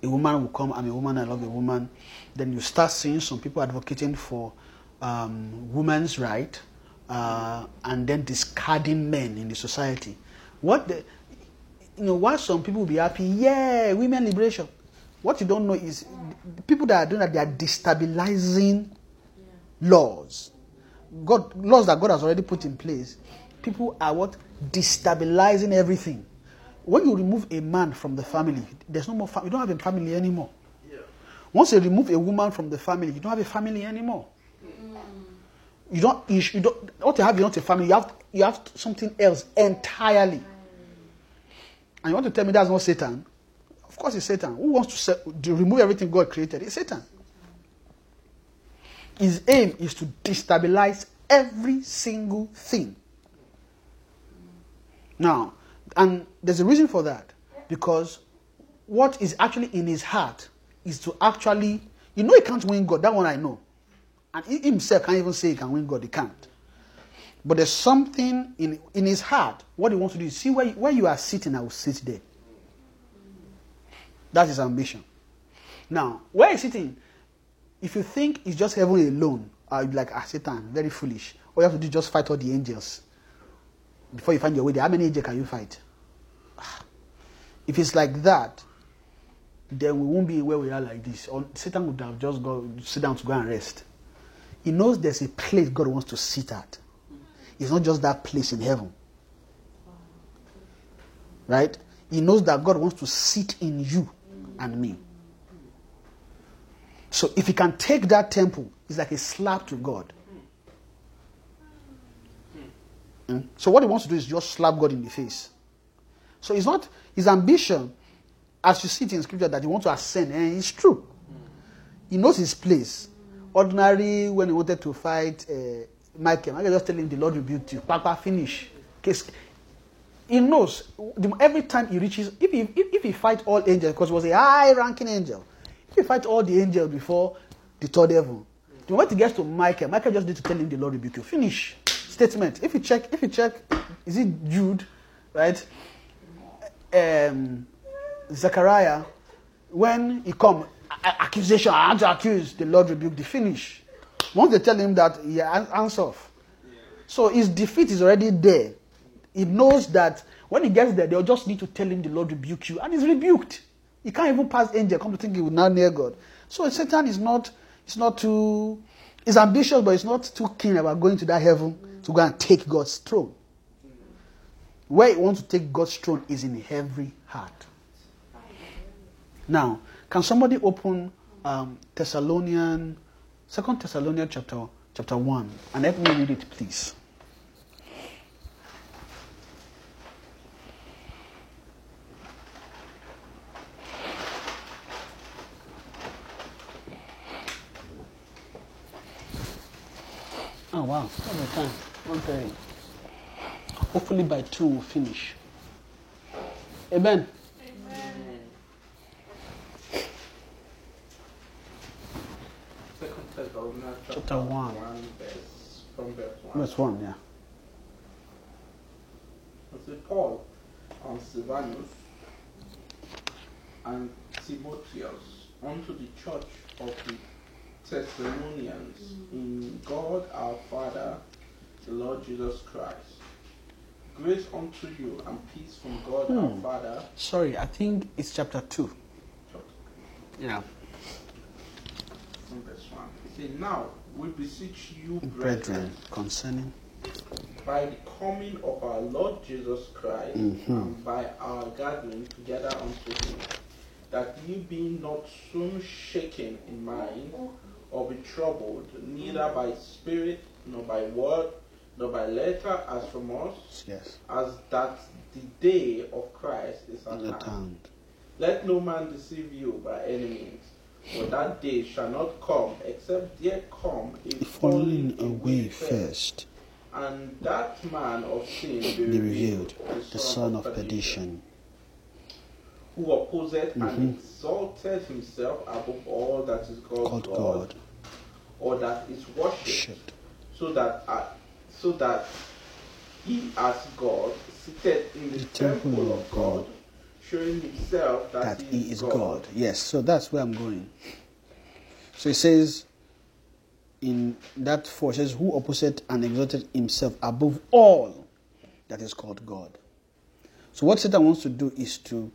A woman will come, I'm a woman, I love a woman. Then you start seeing some people advocating for um, women's right uh, and then discarding men in the society. What the, you know, why some people will be happy, yeah, women liberation. What you don't know is people that are doing that, they are destabilizing laws. God, laws that God has already put in place. People are what? Destabilizing everything. When you remove a man from the family, there's no more family. You don't have a family anymore. Once you remove a woman from the family, you don't have a family anymore. You don't. You, sh- you don't. What you have is not a family. You have. You have something else entirely. And you want to tell me that's not Satan? Of course, it's Satan. Who wants to, se- to remove everything God created? It's Satan. His aim is to destabilize every single thing. Now, and there's a reason for that. Because what is actually in his heart is to actually, you know, he can't win God. That one I know. And he himself can't even say he can win God. He can't. But there's something in, in his heart. What he wants to do is see where, where you are sitting, I will sit there. That's his ambition. Now, where he's sitting, if you think it's just heaven alone, uh, you'll be like, ah, Satan, very foolish. All you have to do is just fight all the angels before you find your way there. How many angels can you fight? Ah. If it's like that, then we won't be where we are like this. Or Satan would have just go sit down to go and rest. He knows there's a place God wants to sit at. It's not just that place in heaven. Right? He knows that God wants to sit in you and me. So if he can take that temple, it's like a slap to God. So what he wants to do is just slap God in the face. So it's not his ambition, as you see it in scripture, that he wants to ascend, and it's true. He knows his place. Ordinary, when he wanted to fight uh, Michael, Michael just tell him the Lord rebuked you. Papa, finish. Case, he knows every time he reaches, if he, if, if he fight all angels, because he was a high ranking angel, if he fight all the angels before the third heaven, the moment he gets to Michael, Michael just need to tell him the Lord rebuke you. Finish. Statement. If you check, if you check, is it Jude, right? Um, Zechariah, when he come, accusation, I want to accuse, the Lord rebuke the finish. Once they tell him that, he an- answer. So his defeat is already there. He knows that when he gets there, they'll just need to tell him the Lord rebuke you, and he's rebuked. He can't even pass angel. Come to think he will now near God. So Satan is not, it's not too, he's ambitious, but he's not too keen about going to that heaven to go and take God's throne. Where he wants to take God's throne is in every heart. Now, can somebody open um, Thessalonian, Second Thessalonian chapter chapter one, and help me read it, please. Oh wow, what a time. One thirty. Hopefully by two we'll finish. Amen. Thessalonians Chapter one. verse, from verse 1. Verse one, yeah. It says, Paul and Silvanus and Timotheus unto the church of the Thessalonians in God our Father, the Lord Jesus Christ. Grace unto you and peace from God our Hmm. Father. Sorry, I think it's chapter two. Yeah. From verse 1. It Now we beseech you, Brethren, concerning by the coming of our Lord Jesus Christ Mhm. and by our gathering together unto him, that ye be not soon shaken in mind or be troubled, neither by spirit, nor by word, nor by letter as from us, yes. as that the day of Christ is at the hand. Let no man deceive you by any means, for that day shall not come except there come a Falling away first. and that man of sin be revealed, the son of perdition, who opposeth Mhm. and exalted himself above all that is called, God, God, or that is worshipped, so that uh, so that he as God seated in the, The temple temple of of God, showing himself that, that he is God. Yes, so that's where I'm going. So it says in that four, it says, Who opposite and exalted himself above all that is called God. So what Satan wants to do is to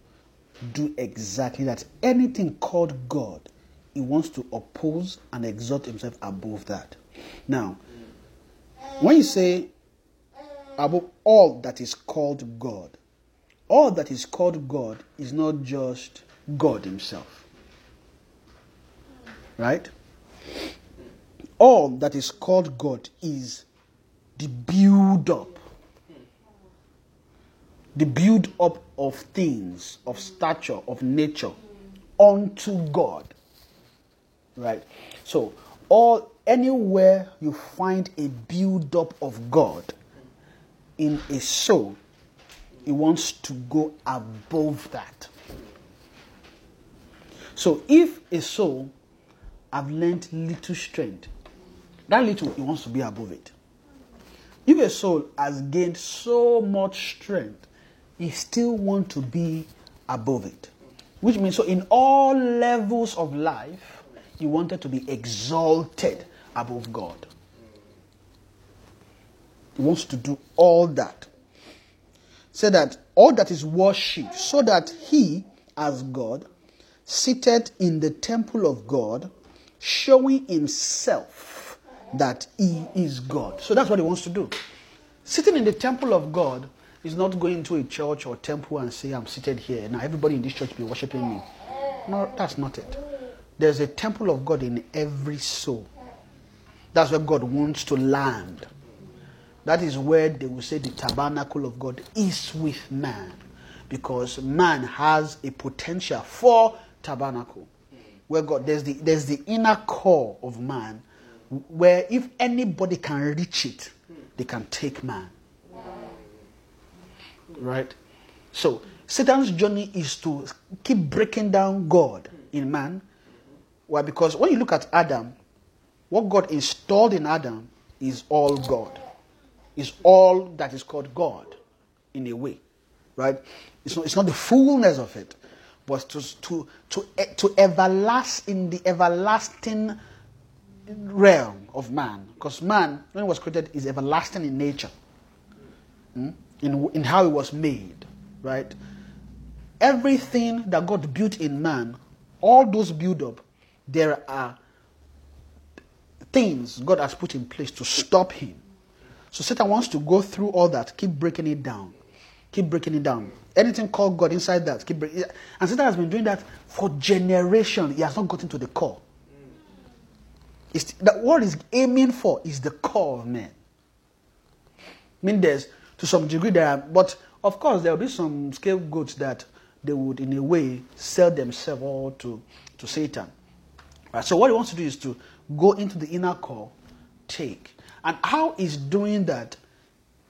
do exactly that. Anything called God, he wants to oppose and exalt himself above that. Now, when you say above all that is called God, all that is called God is not just God Himself. Right? All that is called God is the build up. The build up of things, of stature, of nature unto God. Right? So, all anywhere you find a build up of God in a soul, he wants to go above that. So if a soul have learned little strength, that little he wants to be above it. If a soul has gained so much strength, he still want to be above it. Which means so in all levels of life, he wanted to be exalted above God. He wants to do all that say that all that is worshipped, so that he, as God, seated in the temple of God, showing himself that he is God. So that's what he wants to do. Sitting in the temple of God is not going to a church or temple and say, I'm seated here. Now everybody in this church be worshiping me. No, that's not it. There's a temple of God in every soul. That's where God wants to land. That is where they will say the tabernacle of God is with man. Because man has a potential for tabernacle. Where God there's the there's the inner core of man where if anybody can reach it, they can take man. Right? So Satan's journey is to keep breaking down God in man. Why? Because when you look at Adam, what God installed in Adam is all God is all that is called God in a way, right? It's not, it's not the fullness of it, but to, to, to, to everlast in the everlasting realm of man. Because man, when he was created, is everlasting in nature, hmm? In, in how it was made, right? Everything that God built in man, all those build up, there are things God has put in place to stop him so Satan wants to go through all that, keep breaking it down, keep breaking it down. Anything called God inside that, keep breaking. And Satan has been doing that for generations. He has not gotten to the core. It's, that what he's aiming for is the core of man. I mean, there's to some degree there, are, but of course there will be some scapegoats that they would, in a way, sell themselves all to to Satan. Right? So what he wants to do is to go into the inner core, take. And how he's doing that,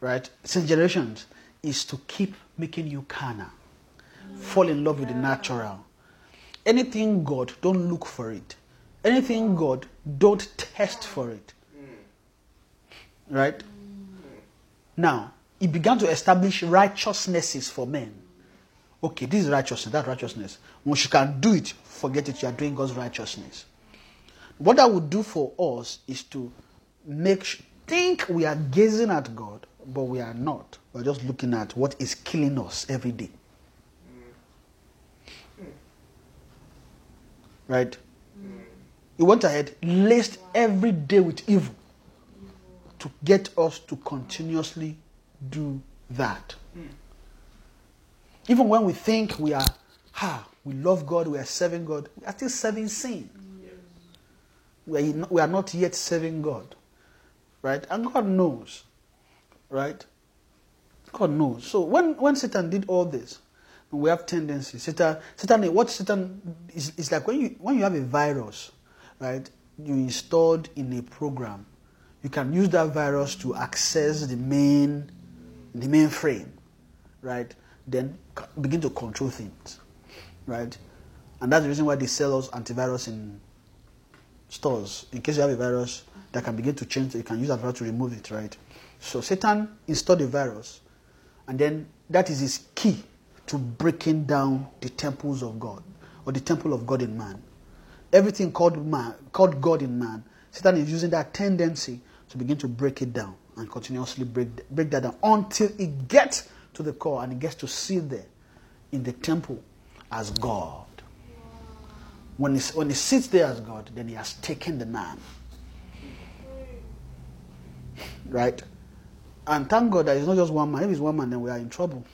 right, since generations, is to keep making you carnal. Fall in love with the natural. Anything God, don't look for it. Anything God, don't test for it. Right? Now, he began to establish righteousnesses for men. Okay, this is righteousness, that righteousness. Once you can do it, forget it, you are doing God's righteousness. What that would do for us is to make think we are gazing at God, but we are not. We're just looking at what is killing us every day. Right? He went ahead, laced every day with evil to get us to continuously do that. Even when we think we are, ha, we love God, we are serving God, we are still serving sin. We are, we are not yet serving God. Right? And God knows. Right? God knows. So when, when Satan did all this, we have tendencies. Satan, Satan, what Satan is, is like when you when you have a virus, right? You installed in a program, you can use that virus to access the main the main frame, right? Then begin to control things, right? And that's the reason why they sell us antivirus in stores. In case you have a virus that can begin to change, you can use that virus to remove it, right? So Satan installed the virus, and then that is his key to breaking down the temples of God or the temple of God in man. Everything called man, called God in man, Satan is using that tendency to begin to break it down and continuously break, break that down until it gets to the core and it gets to sit there in the temple as God. When he, when he sits there as God, then he has taken the man. Right? And thank God that it's not just one man. If it's one man, then we are in trouble.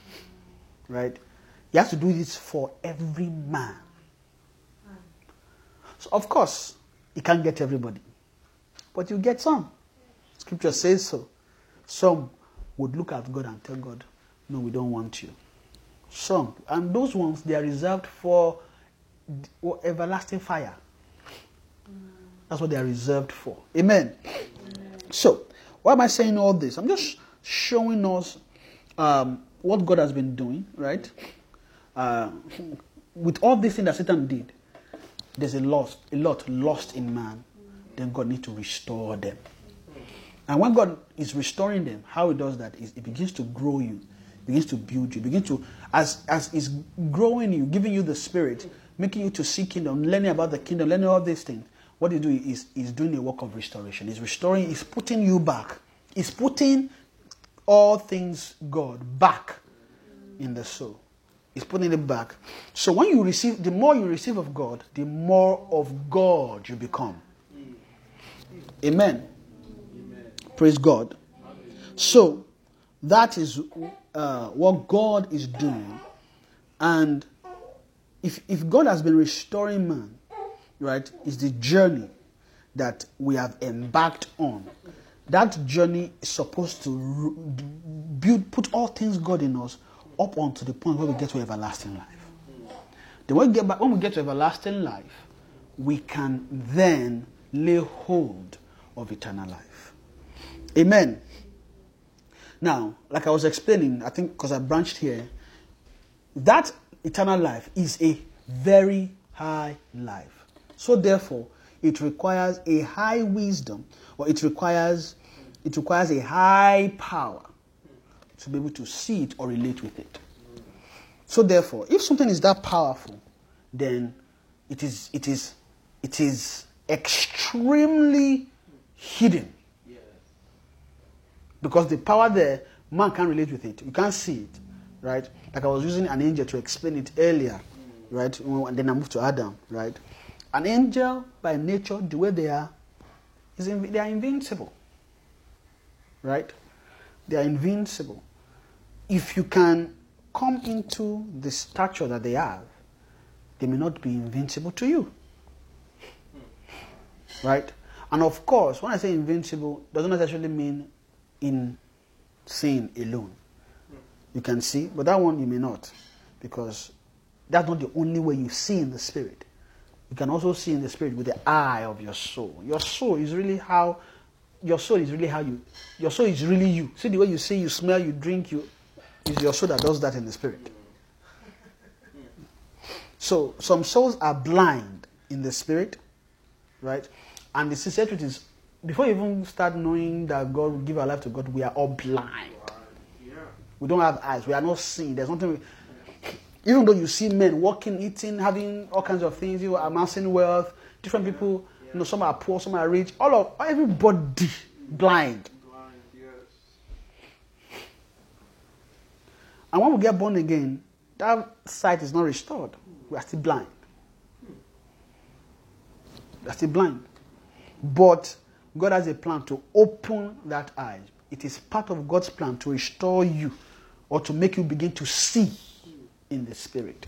Right? You have to do this for every man. So, of course, you can't get everybody. But you get some. Scripture says so. Some would look at God and tell God, No, we don't want you. Some. And those ones, they are reserved for everlasting fire. That's what they are reserved for. Amen. So, why am I saying all this? I'm just showing us um, what God has been doing, right? Uh, with all this thing that Satan did, there's a lot, a lot lost in man. Then God needs to restore them. And when God is restoring them, how He does that is He begins to grow you, begins to build you, begins to as as is growing you, giving you the Spirit, making you to see kingdom, learning about the kingdom, learning all these things. What He's doing is He's doing a work of restoration. He's restoring. He's putting you back. He's putting all things God back in the soul. He's putting it back. So when you receive, the more you receive of God, the more of God you become. Amen. Praise God. So that is uh, what God is doing. And if, if God has been restoring man, right, is the journey that we have embarked on. That journey is supposed to build, put all things God in us up onto the point where we get to everlasting life. Then when we get back, when we get to everlasting life, we can then lay hold of eternal life. Amen. Now, like I was explaining, I think because I branched here, that eternal life is a very high life. So therefore, it requires a high wisdom, or it requires it requires a high power to be able to see it or relate with it. So therefore, if something is that powerful, then it is it is it is extremely hidden. Because the power there, man can't relate with it. You can't see it. Right? Like I was using an angel to explain it earlier. Right? And then I moved to Adam. Right? An angel by nature, the way they are, is they are invincible. Right? They are invincible. If you can come into the stature that they have, they may not be invincible to you. Right? And of course, when I say invincible, doesn't necessarily mean in seeing alone. You can see, but that one you may not, because that's not the only way you see in the spirit. You can also see in the spirit with the eye of your soul. Your soul is really how your soul is really how you your soul is really you. See the way you see, you smell, you drink, you is your soul that does that in the spirit. So some souls are blind in the spirit, right? And the truth is, before you even start knowing that God will give our life to God, we are all blind. We don't have eyes. We are not seeing. There's nothing. We, even though you see men walking, eating, having all kinds of things, you know, amassing wealth, different people. You know, some are poor, some are rich. All of everybody blind. Blind, yes. And when we get born again, that sight is not restored. We are still blind. We are still blind. But God has a plan to open that eye. It is part of God's plan to restore you or to make you begin to see in the spirit.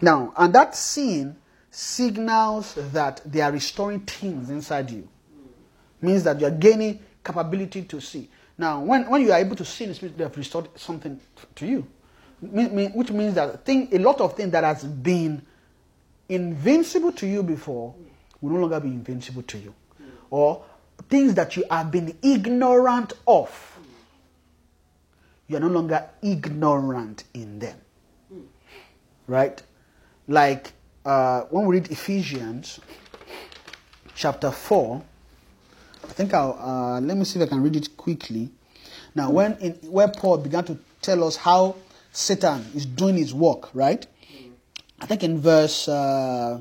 Now, and that seeing signals that they are restoring things inside you. Means that you are gaining capability to see. Now, when, when you are able to see in the spirit, they have restored something to you. Which means that thing, a lot of things that has been invincible to you before will no longer be invincible to you. Or things that you have been ignorant of, you are no longer ignorant in them. Right? Like uh, when we read Ephesians chapter 4, I think I'll, uh, let me see if I can read it quickly. Now, when in, where Paul began to tell us how Satan is doing his work, right? I think in verse uh,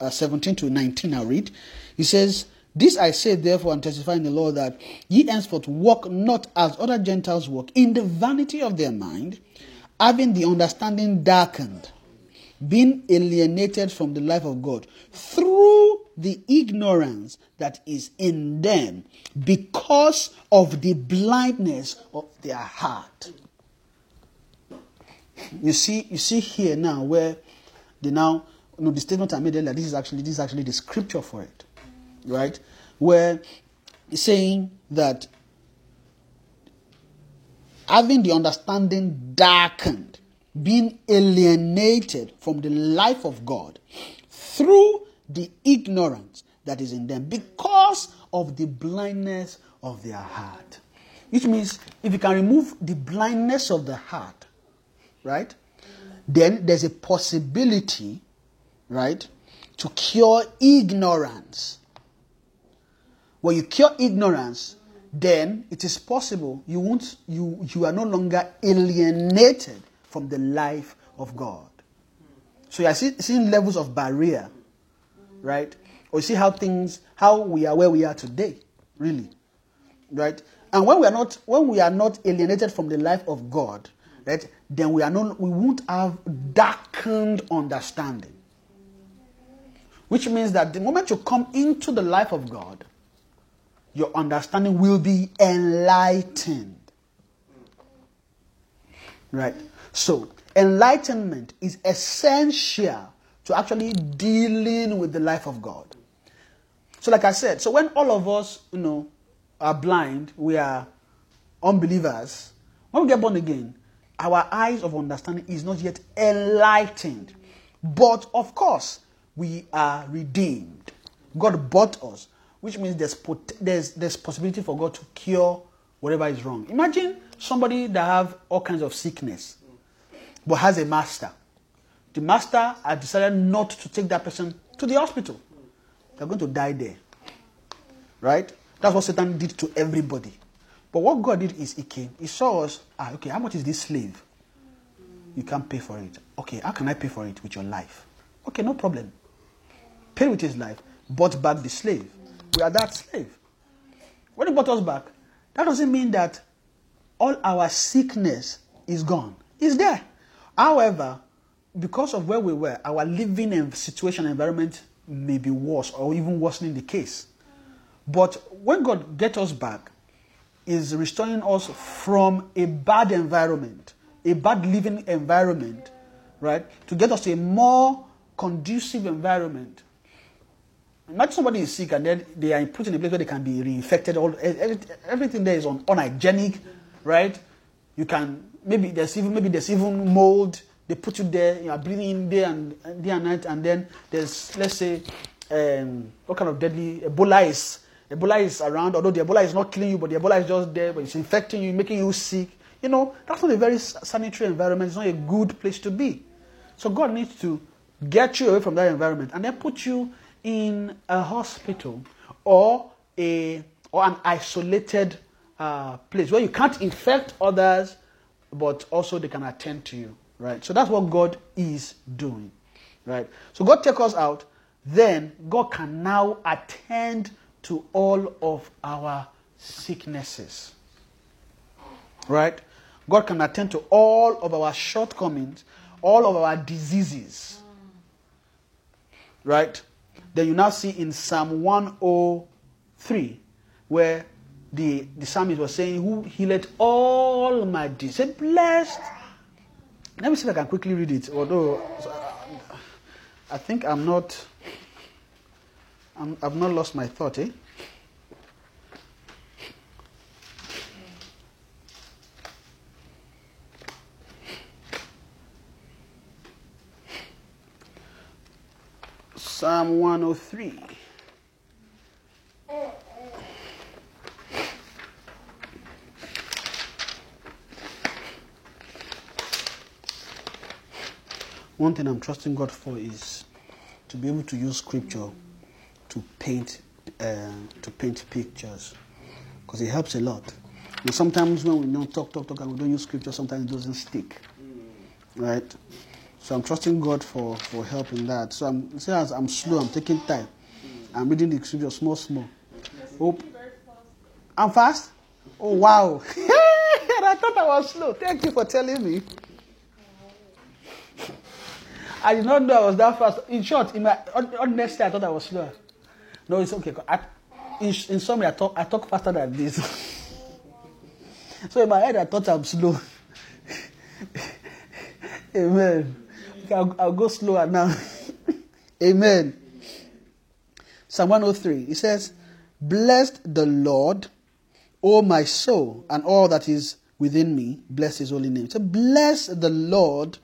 uh, 17 to 19, I'll read. He says, This I say, therefore, and testify in the Lord that ye henceforth walk not as other Gentiles walk, in the vanity of their mind, having the understanding darkened, being alienated from the life of God through the ignorance that is in them because of the blindness of their heart. You see, you see here now where they now you know the statement I made earlier, this is actually this is actually the scripture for it. Right? Where it's saying that having the understanding darkened, being alienated from the life of God through the ignorance that is in them because of the blindness of their heart. Which means if you can remove the blindness of the heart, right, then there's a possibility, right, to cure ignorance. When you cure ignorance, then it is possible you won't you you are no longer alienated from the life of God. So you are see, seeing levels of barrier, right? Or you see how things how we are where we are today, really, right? And when we are not when we are not alienated from the life of God, right? Then we are not we won't have darkened understanding. Which means that the moment you come into the life of God, your understanding will be enlightened. Right? So, enlightenment is essential to actually dealing with the life of God. So, like I said, so when all of us, you know, are blind, we are unbelievers, when we get born again, our eyes of understanding is not yet enlightened. But of course, we are redeemed. God bought us, which means there's, pot- there's, there's possibility for God to cure whatever is wrong. Imagine somebody that have all kinds of sickness, but has a master. The master has decided not to take that person to the hospital. They're going to die there. Right? That's what Satan did to everybody. But what God did is He came, He saw us, ah, okay, how much is this slave? You can't pay for it. Okay, how can I pay for it with your life? Okay, no problem. Pay with his life, bought back the slave. We are that slave. When he brought us back, that doesn't mean that all our sickness is gone. It's there. However, because of where we were, our living and situation environment may be worse or even worsening the case. But when God gets us back, is restoring us from a bad environment, a bad living environment, right? To get us to a more conducive environment. Imagine somebody is sick and then they are put in a place where they can be reinfected. All everything there is un, unhygienic, right? You can maybe there's even maybe there's even mold. They put you there. You are breathing in day and day and night, and then there's let's say um, what kind of deadly Ebola is Ebola is around, although the Ebola is not killing you, but the Ebola is just there, but it's infecting you, making you sick. You know, that's not a very sanitary environment. It's not a good place to be. So God needs to get you away from that environment and then put you in a hospital or a or an isolated uh, place where you can't infect others, but also they can attend to you. Right. So that's what God is doing. Right. So God take us out. Then God can now attend to all of our sicknesses. Right? God can attend to all of our shortcomings, all of our diseases. Right? Then you now see in Psalm 103, where the, the psalmist was saying, Who healed all my diseases? Blessed. Let me see if I can quickly read it. Although I think I'm not i have not lost my thought, eh? Psalm 103. One thing I'm trusting God for is to be able to use scripture to paint uh, to paint pictures because it helps a lot. And sometimes when we don't talk, talk, talk, and we don't use scripture, sometimes it doesn't stick, right? So I'm trusting God for for help in that. So I'm see as I'm slow, I'm taking time. I'm reading the scripture small, small. Hope I'm fast. Oh wow! I thought I was slow. Thank you for telling me. I did not know I was that fast. In short, in my hon- honestly, I thought I was slower. No, it's okay. I, in, in summary, I talk, I talk faster than this. so in my head, I thought I'm slow. Amen. I'll, I'll go slower now. Amen. Psalm 103. It says, Blessed the Lord, O my soul, and all that is within me. Bless his holy name. So bless the Lord,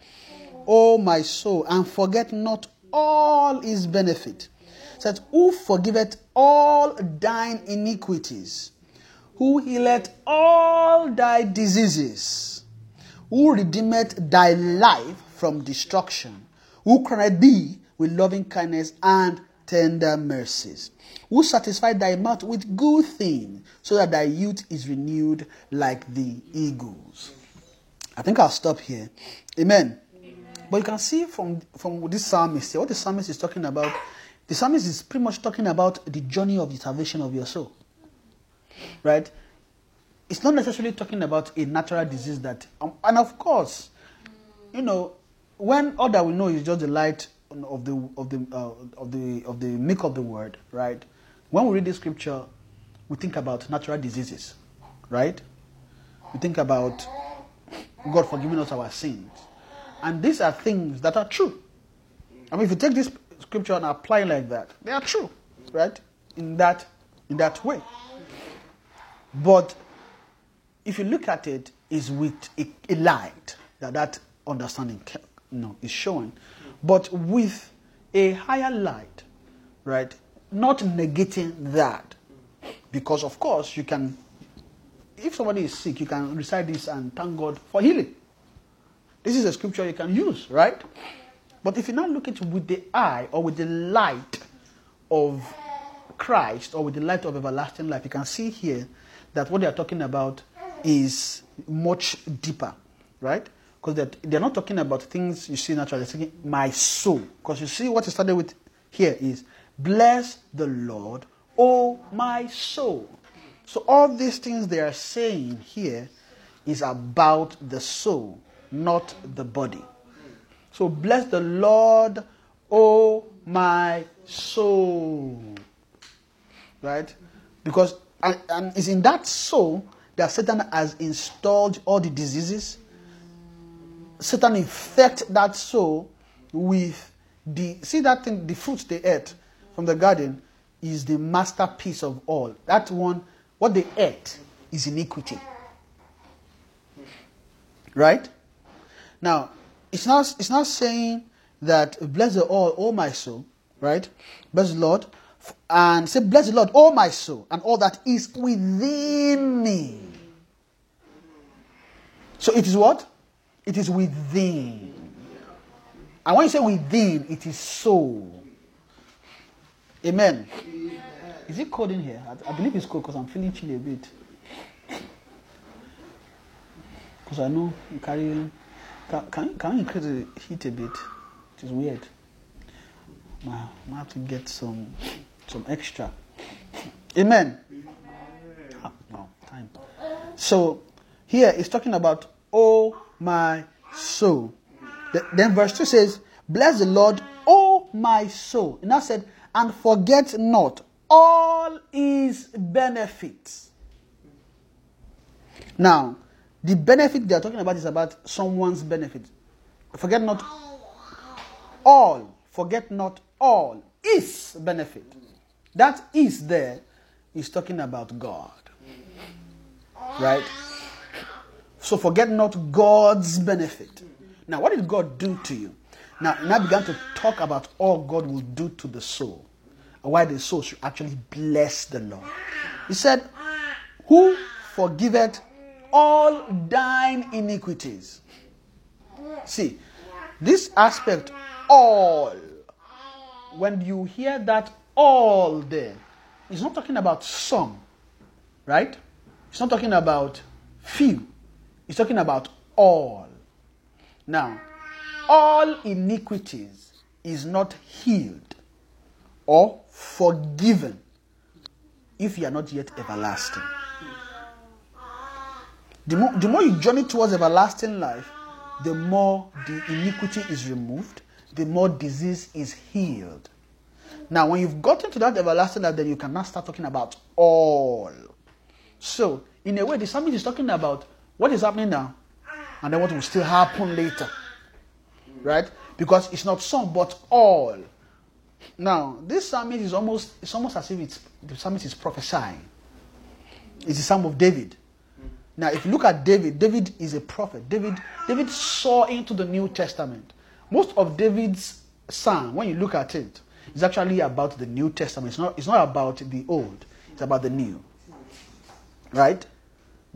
O my soul, and forget not all his benefit. It says, Who forgiveth all thine iniquities, who healeth all thy diseases, who redeemeth thy life from destruction, who crowned thee with loving kindness and tender mercies, who satisfied thy mouth with good things, so that thy youth is renewed like the eagles. I think I'll stop here. Amen. But you can see from, from this psalmist here, what the psalmist is talking about, the psalmist is pretty much talking about the journey of the salvation of your soul. Right? It's not necessarily talking about a natural disease that, um, and of course, you know, when all that we know is just the light of the of the uh, of the of the make of the word, right? When we read the scripture, we think about natural diseases, right? We think about God forgiving us our sins, and these are things that are true. I mean, if you take this scripture and apply it like that, they are true, right? In that in that way. But if you look at it, is with a, a light that that understanding ca- know, is showing, but with a higher light, right? Not negating that, because of course you can, if somebody is sick, you can recite this and thank God for healing. This is a scripture you can use, right? But if you now look at it with the eye or with the light of Christ or with the light of everlasting life, you can see here that what they are talking about is much deeper, right? Because they're, they're not talking about things you see naturally, they're saying, my soul. Because you see what it started with here is, bless the Lord, O my soul. So all these things they are saying here is about the soul, not the body. So bless the Lord, O my soul. Right? Because and, and it's in that soul that Satan has installed all the diseases. Satan infect that soul with the see that thing, the fruit they ate from the garden is the masterpiece of all. That one, what they ate is iniquity. Right? Now, it's not it's not saying that bless the all, oh my soul, right? Bless the Lord, and say, Bless the Lord, oh my soul, and all that is within me. So it is what? It is within. And when you say within, it is soul. Amen. Is it cold in here? I, I believe it's cold because I'm feeling chilly a bit. Because I know you carry. Can, can, can you increase the heat a bit? It is weird. I have to get some some extra. Amen. Ah, no, time. So here it's talking about oh my soul. Then verse 2 says, Bless the Lord, oh my soul. And I said, and forget not all his benefits. Now, the benefit they are talking about is about someone's benefit. Forget not all, forget not all is benefit. That is there is talking about God. Right? So forget not God's benefit. Now, what did God do to you? Now, now began to talk about all God will do to the soul. And why the soul should actually bless the Lord. He said, Who forgiveth all thine iniquities? See, this aspect, all, when you hear that all there, it's not talking about some, right? It's not talking about few. It's talking about all. Now, all iniquities is not healed or forgiven if you are not yet everlasting. The more, the more you journey towards everlasting life, the more the iniquity is removed, the more disease is healed. Now, when you've gotten to that everlasting life, then you can now start talking about all. So, in a way, the psalmist is talking about what is happening now and then what will still happen later. Right? Because it's not some, but all. Now, this psalmist is almost it's almost as if it's the psalmist is prophesying. It's the Psalm of David. Now, if you look at David, David is a prophet. David, David saw into the New Testament. Most of David's psalm, when you look at it, is actually about the New Testament. It's not, it's not about the old, it's about the new. Right?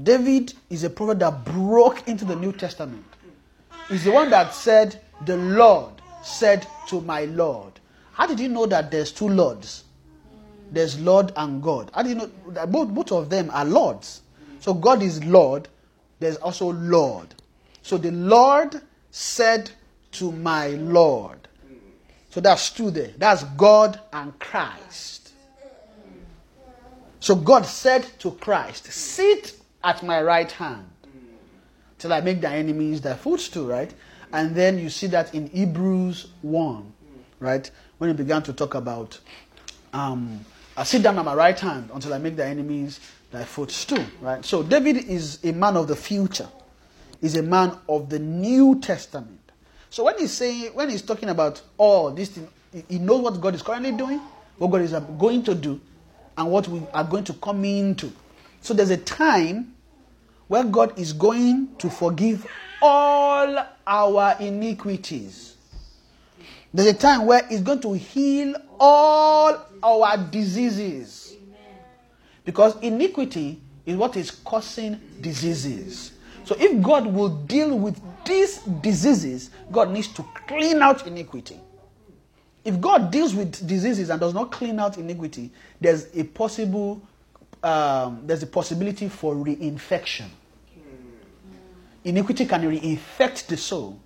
David is a prophet that broke into the New Testament. He's the one that said, The Lord said to my Lord. How did you know that there's two lords? There's Lord and God. How do you know that both, both of them are lords? So God is Lord, there's also Lord. So the Lord said to my Lord. So that's two there. That's God and Christ. So God said to Christ, Sit at my right hand till I make thy enemies thy footstool, right? And then you see that in Hebrews 1, right? When he began to talk about, um, I sit down at my right hand until I make thy enemies thy footstool, right? So David is a man of the future. He's a man of the New Testament. So when he's saying, when he's talking about all these things, he knows what God is currently doing, what God is going to do, and what we are going to come into. So there's a time where God is going to forgive all our iniquities. There's a time where He's going to heal all our diseases. Because iniquity is what is causing diseases. So if God will deal with these diseases, God needs to clean out iniquity. If God deals with diseases and does not clean out iniquity, there's a possible um, there's a possibility for reinfection. Iniquity can reinfect the soul,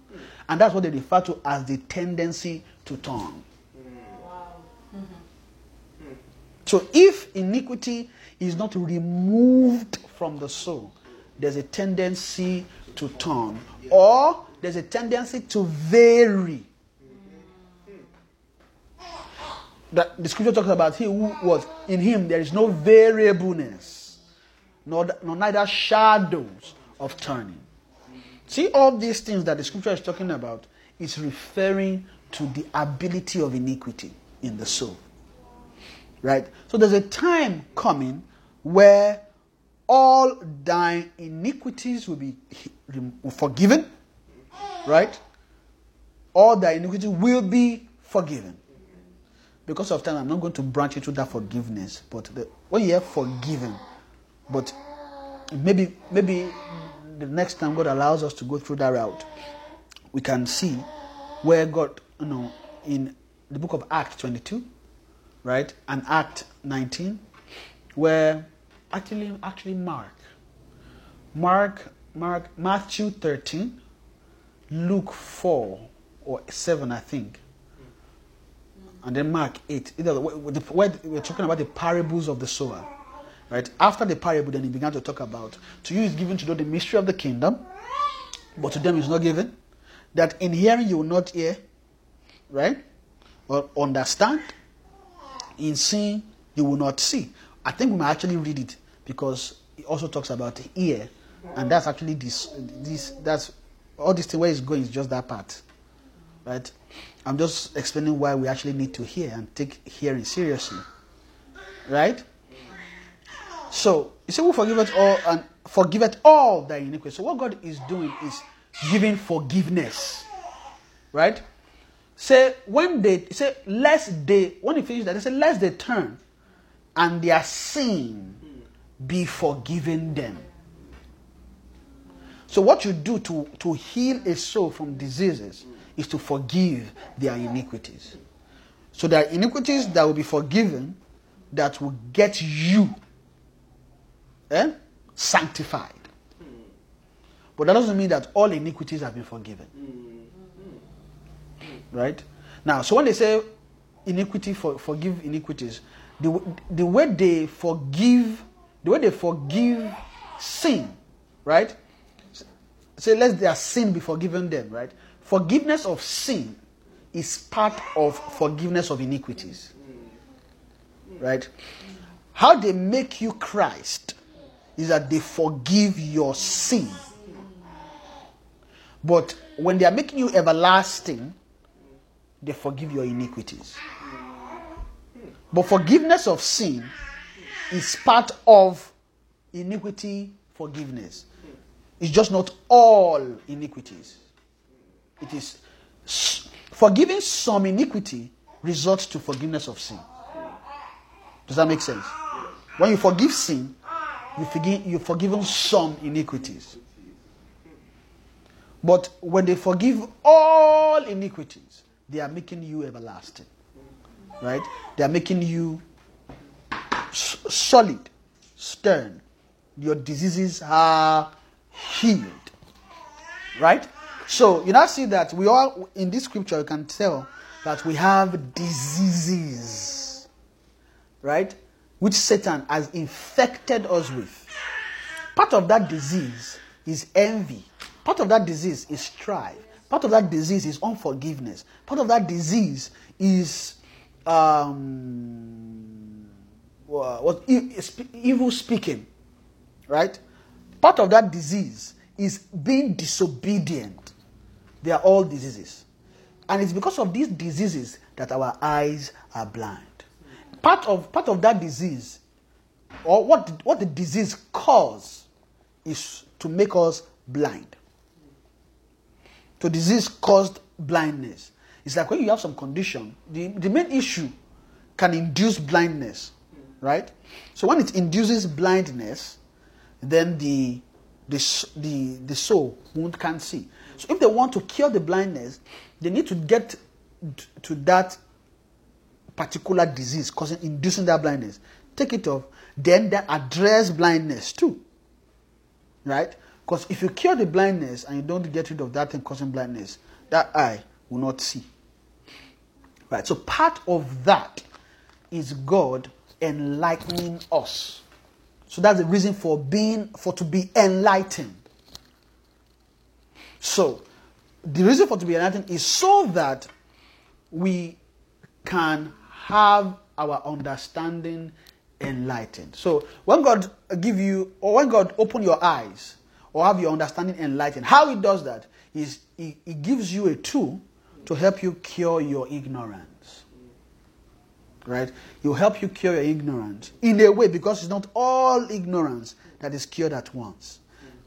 and that's what they refer to as the tendency to turn. So if iniquity is not removed from the soul, there's a tendency to turn, or there's a tendency to vary. That the scripture talks about he who was in him there is no variableness, nor, nor neither shadows of turning. See all these things that the scripture is talking about is referring to the ability of iniquity in the soul. Right? So there's a time coming where all thy iniquities will be forgiven. Right? All thy iniquity will be forgiven. Because of time, I'm not going to branch into that forgiveness. But the, when you hear forgiven, but maybe maybe the next time God allows us to go through that route, we can see where God, you know, in the book of Acts 22, right, and Act 19, where actually, actually Mark, Mark, Mark, Matthew 13, Luke 4 or 7, I think, and then Mark 8. Either where we're talking about the parables of the sower. Right? After the parable, then he began to talk about to you is given to know the mystery of the kingdom, but to them is not given. That in hearing you will not hear, right? Or understand. In seeing you will not see. I think we might actually read it because it also talks about ear, and that's actually this this that's all this thing where it's going is just that part. Right? I'm just explaining why we actually need to hear and take hearing seriously. Right? So, you say, Who forgiveth all and forgiveth all thy iniquity. So, what God is doing is giving forgiveness. Right? Say, when they say, lest they, when he finished that, they say, lest they turn and their sin be forgiven them. So, what you do to, to heal a soul from diseases is to forgive their iniquities. So there are iniquities that will be forgiven that will get you eh, sanctified. But that doesn't mean that all iniquities have been forgiven. Right? Now, so when they say iniquity for forgive iniquities, the, the way they forgive, the way they forgive sin, right? Say, let their sin be forgiven them, right? Forgiveness of sin is part of forgiveness of iniquities. Right? How they make you Christ is that they forgive your sin. But when they are making you everlasting, they forgive your iniquities. But forgiveness of sin is part of iniquity forgiveness. It's just not all iniquities. It is forgiving some iniquity results to forgiveness of sin. Does that make sense? When you forgive sin, you forgive you've forgiven some iniquities. But when they forgive all iniquities, they are making you everlasting. Right? They are making you s- solid, stern. Your diseases are healed. Right? So you now see that we all in this scripture you can tell that we have diseases. Right? Which Satan has infected us with. Part of that disease is envy. Part of that disease is strife. Part of that disease is unforgiveness. Part of that disease is um, what evil speaking, right? Part of that disease is being disobedient. They are all diseases, and it's because of these diseases that our eyes are blind. Part of part of that disease, or what what the disease cause, is to make us blind. So disease caused blindness. It's like when you have some condition, the, the main issue can induce blindness, right? So when it induces blindness, then the the the, the soul won't can't see. So if they want to cure the blindness, they need to get to that particular disease causing inducing that blindness. Take it off, then they address blindness too. Right? Because if you cure the blindness and you don't get rid of that thing causing blindness, that eye will not see. Right? So part of that is God enlightening us. So that's the reason for being for to be enlightened. So the reason for to be enlightened is so that we can have our understanding enlightened. So when God give you or when God open your eyes or have your understanding enlightened, how he does that is he, he gives you a tool to help you cure your ignorance. Right? He'll help you cure your ignorance in a way because it's not all ignorance that is cured at once.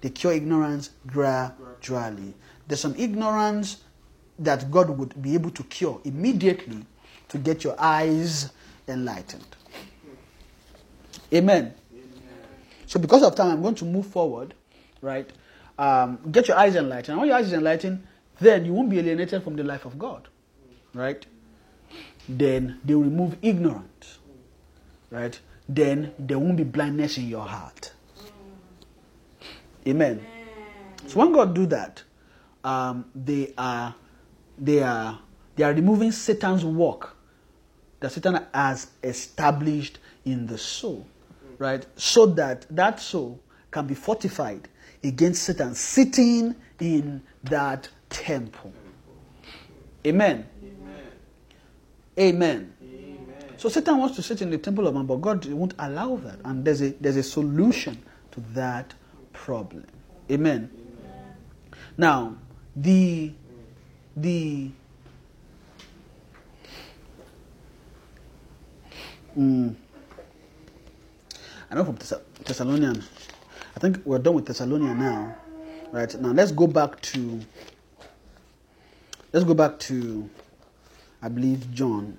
They cure ignorance gradually. There's some ignorance that God would be able to cure immediately to get your eyes enlightened. Amen. So, because of time, I'm going to move forward, right? Um, get your eyes enlightened. When your eyes is enlightened, then you won't be alienated from the life of God, right? Then they remove ignorance, right? Then there won't be blindness in your heart. Amen. So when God do that, um, they are they are they are removing Satan's work that Satan has established in the soul, right? So that that soul can be fortified against Satan sitting in that temple. Amen. Amen. So Satan wants to sit in the temple of man, but God won't allow that. And there's a there's a solution to that problem. Amen. Now, the the mm, I know from Thess- Thessalonian. I think we're done with Thessalonian now. Right now, let's go back to. Let's go back to, I believe John.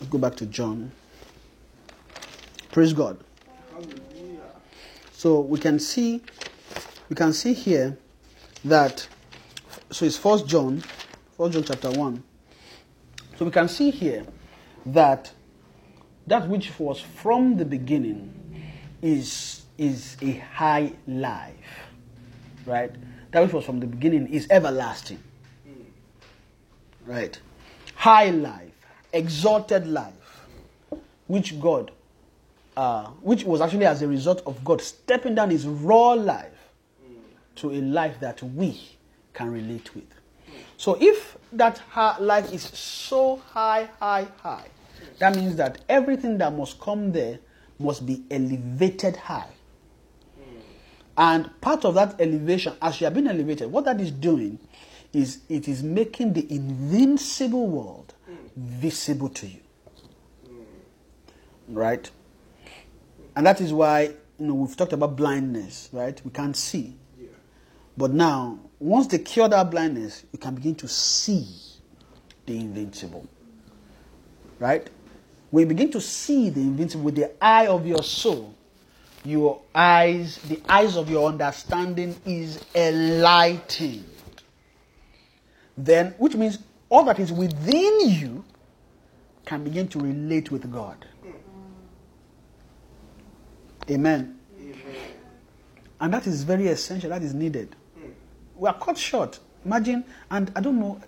Let's go back to John. Praise God. So we can see, we can see here that so it's First John, First John chapter one. So we can see here that that which was from the beginning is is a high life, right? That which was from the beginning is everlasting, right? High life, exalted life, which God, uh, which was actually as a result of God stepping down His raw life to a life that we can relate with. So if that ha- life is so high, high, high, that means that everything that must come there must be elevated high. And part of that elevation, as you have been elevated, what that is doing is it is making the invincible world visible to you. Right? And that is why, you know, we've talked about blindness, right? We can't see. Yeah. But now, once they cure that blindness, you can begin to see the invincible. Right? When you begin to see the invincible with the eye of your soul, your eyes, the eyes of your understanding is enlightened. Then, which means all that is within you can begin to relate with God. Amen. Amen. And that is very essential, that is needed. We are cut short. Imagine, and I don't know,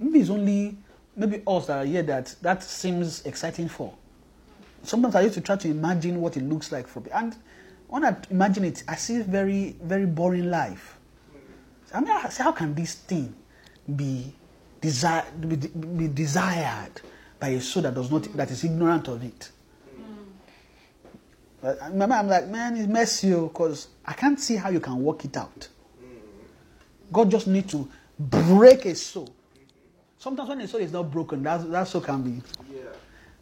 maybe it's only maybe us that are here that that seems exciting for. Sometimes I used to try to imagine what it looks like for me. And when I imagine it, I see very, very boring life. I mean, I say, how can this thing be, desire, be, be desired by a soul that does not, that is ignorant of it? But I remember, I'm like, man, it mess you because I can't see how you can work it out. God just need to break a soul. Sometimes when a soul is not broken, that, that soul can be Yeah.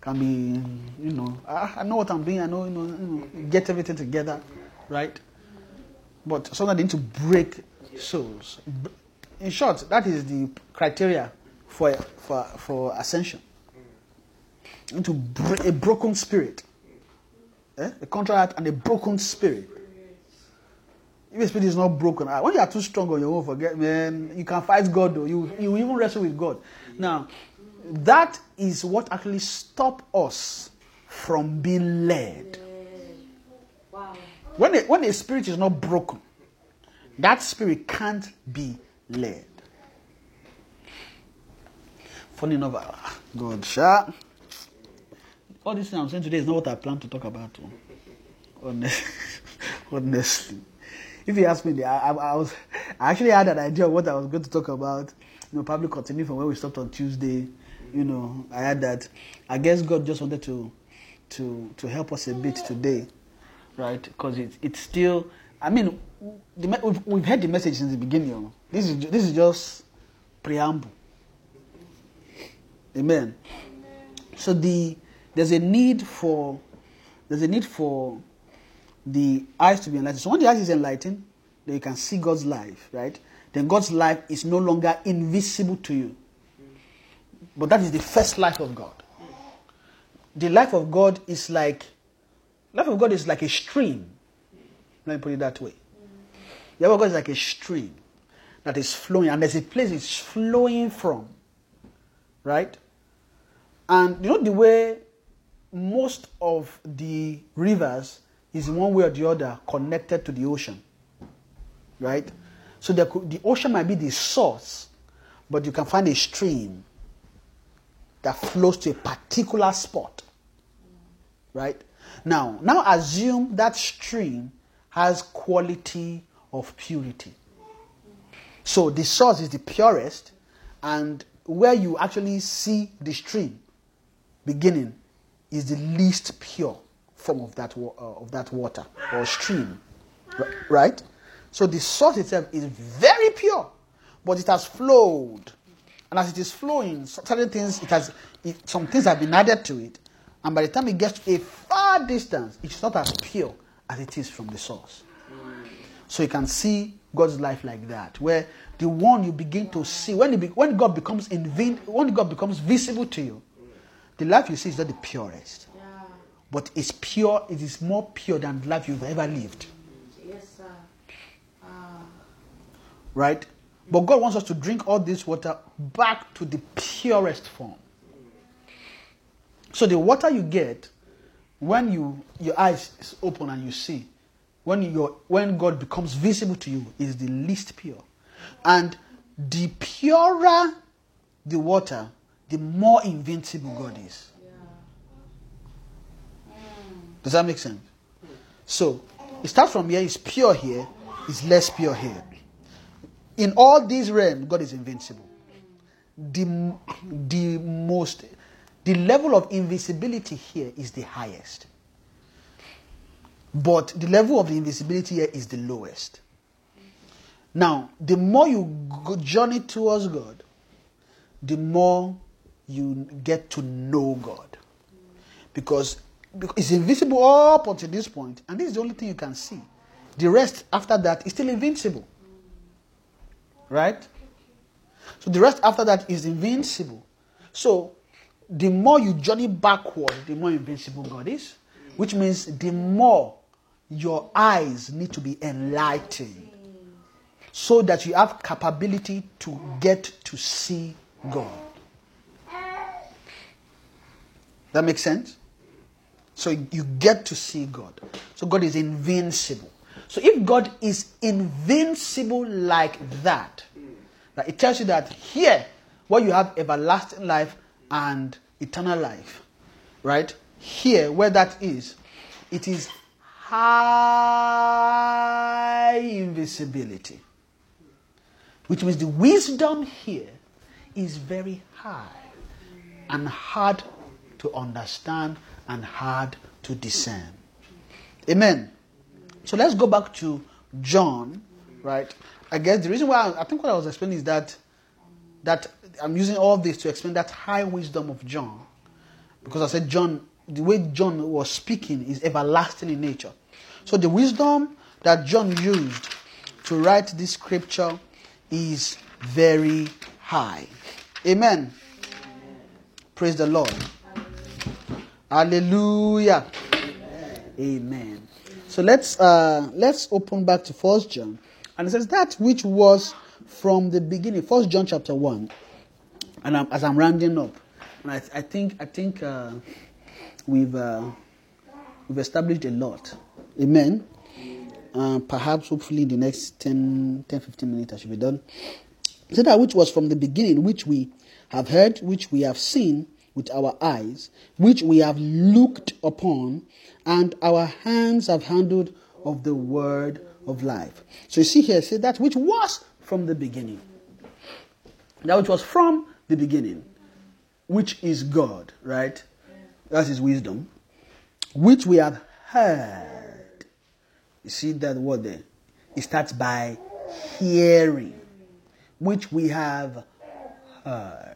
can be, you know, I, I know what I'm doing. I know, you know, you know, get everything together, right? But sometimes they need to break souls. In short, that is the criteria for for for ascension. You need to break a broken spirit, eh? a contract and a broken spirit. If your spirit is not broken, ah, when you are too strong on your own, forget, man, you can fight God though. You you even wrestle with God. Now, that is what actually stop us from being led. Wow. When a, when a spirit is not broken, that spirit can't be led. Funny enough, ah, God, sha. All this thing I'm saying today is not what I plan to talk about. oh. Honest- Honestly, if you ask me, I, I, I was I actually had an idea of what I was going to talk about. You know, probably continue from where we stopped on Tuesday. You know, I had that. I guess God just wanted to to to help us a bit today, right? Because it, it's still. I mean, the, we've, we've heard the message since the beginning. oh. This is this is just preamble. Amen. So the there's a need for there's a need for the eyes to be enlightened. So when the eyes is enlightened, then you can see God's life, right? Then God's life is no longer invisible to you. But that is the first life of God. The life of God is like life of God is like a stream. Let me put it that way. The life of God is like a stream that is flowing, and there's a place it's flowing from. Right? And you know the way most of the rivers is in one way or the other connected to the ocean. Right? So the ocean might be the source, but you can find a stream that flows to a particular spot. Right? Now, now assume that stream has quality of purity. So the source is the purest, and where you actually see the stream beginning is the least pure form of that, uh, of that water or stream. Right? So the source itself is very pure, but it has flowed. And as it is flowing, certain things, it has, it, some things have been added to it. And by the time it gets to a far distance, it's not as pure as it is from the source. So you can see God's life like that, where the one you begin to see when, be, when God becomes invin, when God becomes visible to you, the life you see is not the purest, Yeah. but it's pure. It is more pure than the life you've ever lived, Yes, sir. Ah. right? But God wants us to drink all this water back to the purest form. So the water you get when you your eyes is open and you see, when your when God becomes visible to you, is the least pure. And the purer the water, the more invincible God is. Does that make sense? So it starts from here, it's pure here, it's less pure here. In all these realms, God is invincible. The, the most the level of invisibility here is the highest. But the level of the invisibility here is the lowest. Now, the more you journey towards God, the more you get to know God. Because, it's invisible up until this point, and this is the only thing you can see. The rest after that is still invincible. Right? So the rest after that is invincible. So the more you journey backward, the more invincible God is. Which means the more your eyes need to be enlightened so that you have capability to get to see God. That makes sense? So you get to see God. So God is invincible. So if God is invincible like that, that it tells you that here, where you have everlasting life and eternal life, right? Here, where that is, it is high invisibility. Which means the wisdom here is very high and hard to understand and hard to discern. Amen. So let's go back to John, right? I guess the reason why I, think what I was explaining is that that I'm using all this to explain that high wisdom of John, because I said John, the way John was speaking is everlasting in nature. So the wisdom that John used to write this scripture is very high. Amen. Praise the Lord. Hallelujah. Amen. So let's uh, let's open back to First John, and it says that which was from the beginning. First John chapter one, and I'm, as I'm rounding up, and I, I think I think uh, we've uh, we've established a lot. Amen. Uh, perhaps hopefully in the next 10, 10 15 minutes I should be done. Said that which was from the beginning, which we have heard, which we have seen with our eyes, which we have looked upon, and our hands have handled of the word of life. So you see here, say that which was from the beginning. That which was from the beginning, which is God, right? That's his wisdom. Which we have heard. You see that word there? It starts by hearing, which we have heard.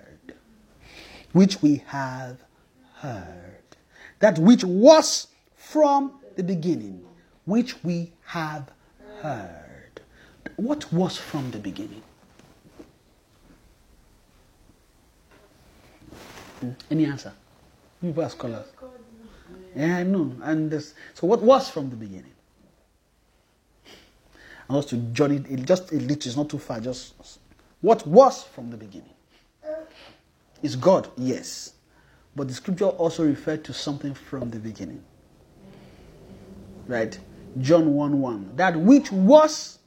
Which we have heard. That which was from the beginning, which we have heard. What was from the beginning? Any answer? People are scholars. Yeah, I know. And this, so, what was from the beginning? I want to journey just a little, it's not too far. Just what was from the beginning? Is God? Yes. But the scripture also referred to something from the beginning. Right? John 1 1. That which was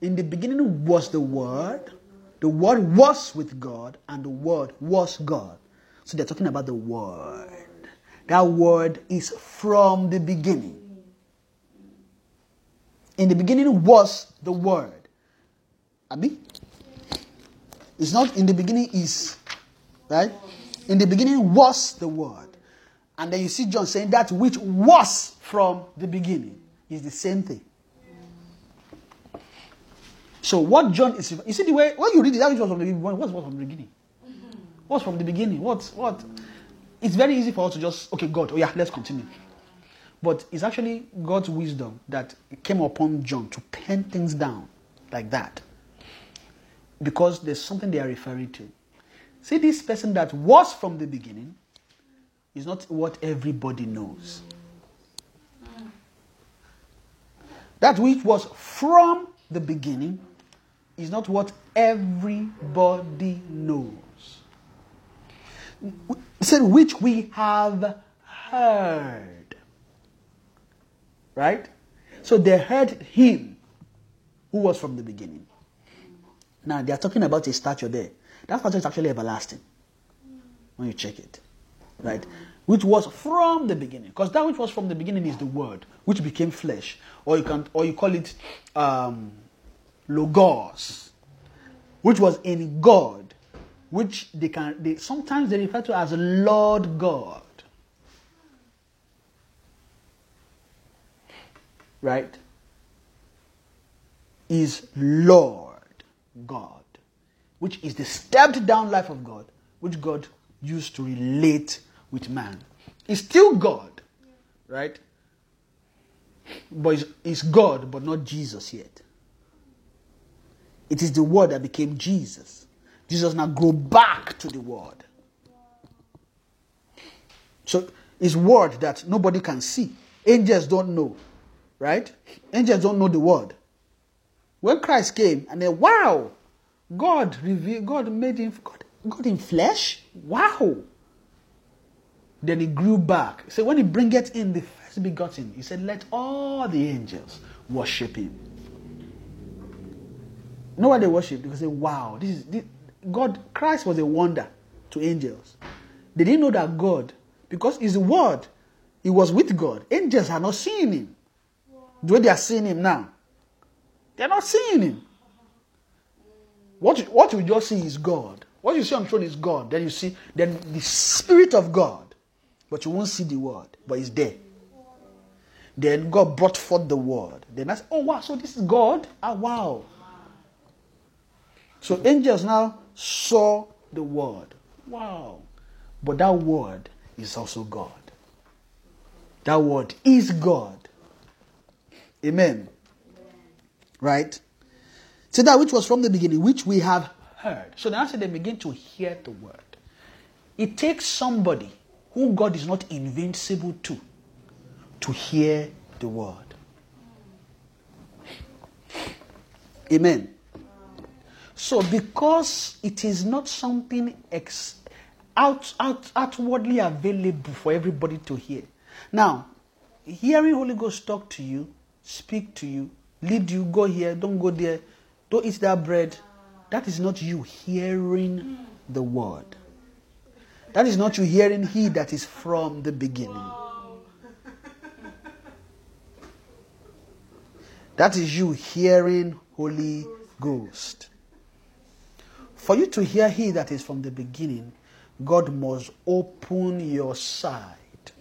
in the beginning was the Word. The Word was with God, and the Word was God. So they're talking about the Word. That Word is from the beginning. In the beginning was the Word. Abi? It's not in the beginning is, right? In the beginning was the Word. And then you see John saying that which was from the beginning is the same thing. So what John is, you see the way when you read it, that which was from the beginning. What was from the beginning? What's from the beginning? What what? It's very easy for us to just okay, God. Oh yeah, let's continue. But it's actually God's wisdom that came upon John to pen things down like that. Because there's something they are referring to. See, this person that was from the beginning is not what everybody knows. That which was from the beginning is not what everybody knows. Said, which we have heard. Right? So they heard him who was from the beginning. Now they are talking about a statue there. That statue is actually everlasting when you check it. Right? Which was from the beginning. Because that which was from the beginning is the word, which became flesh. Or you can or you call it um, logos, which was in God, which they can they sometimes they refer to as Lord God. Right? Is Lord God, which is the stepped down life of God, which God used to relate with man. He's still God, right? But he's God, but not Jesus yet. It is the Word that became Jesus. Jesus now go back to the Word. So it's Word that nobody can see. Angels don't know, right? Angels don't know the Word. When Christ came, and then wow, God revealed, God made him, God, God in flesh. Wow. Then he grew back. So when he bringeth in the first begotten, he said, Let all the angels worship him. You know why they worship? Because they say, Wow, this is this, God, Christ was a wonder to angels. They didn't know that God, because his word, he was with God. Angels are not seeing him. The way they are seeing him now. They're not seeing him. What you, what you just see is God. What you see on the throne is God. Then you see then the Spirit of God. But you won't see the word, but it's there. Then God brought forth the word. Then I said, Oh wow, so this is God? Ah wow. So angels now saw the word. Wow. But that word is also God. That word is God. Amen. Right? So that which was from the beginning, which we have heard. So now they begin to hear the word. It takes somebody who God is not invincible to to hear the word. Amen. So, because it is not something ex- out, out, outwardly available for everybody to hear. Now, hearing Holy Ghost talk to you, speak to you, lead you, go here, don't go there, don't eat that bread, that is not you hearing the word. That is not you hearing He that is from the beginning. That is you hearing Holy Ghost. For you to hear He that is from the beginning, God must open your sight.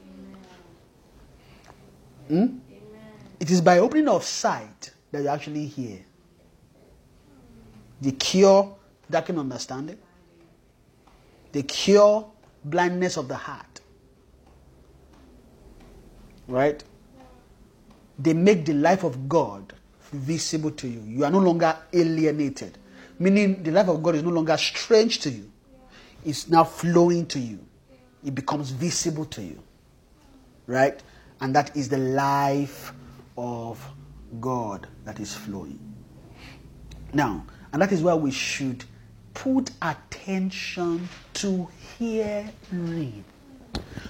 Hmm? It is by opening of sight that you actually hear. The cure darken understanding. The cure blindness of the heart. Right? They make the life of God visible to you. You are no longer alienated, meaning the life of God is no longer strange to you. It's now flowing to you. It becomes visible to you. Right? And that is the life of God that is flowing. Now, and that is why we should put attention to hearing.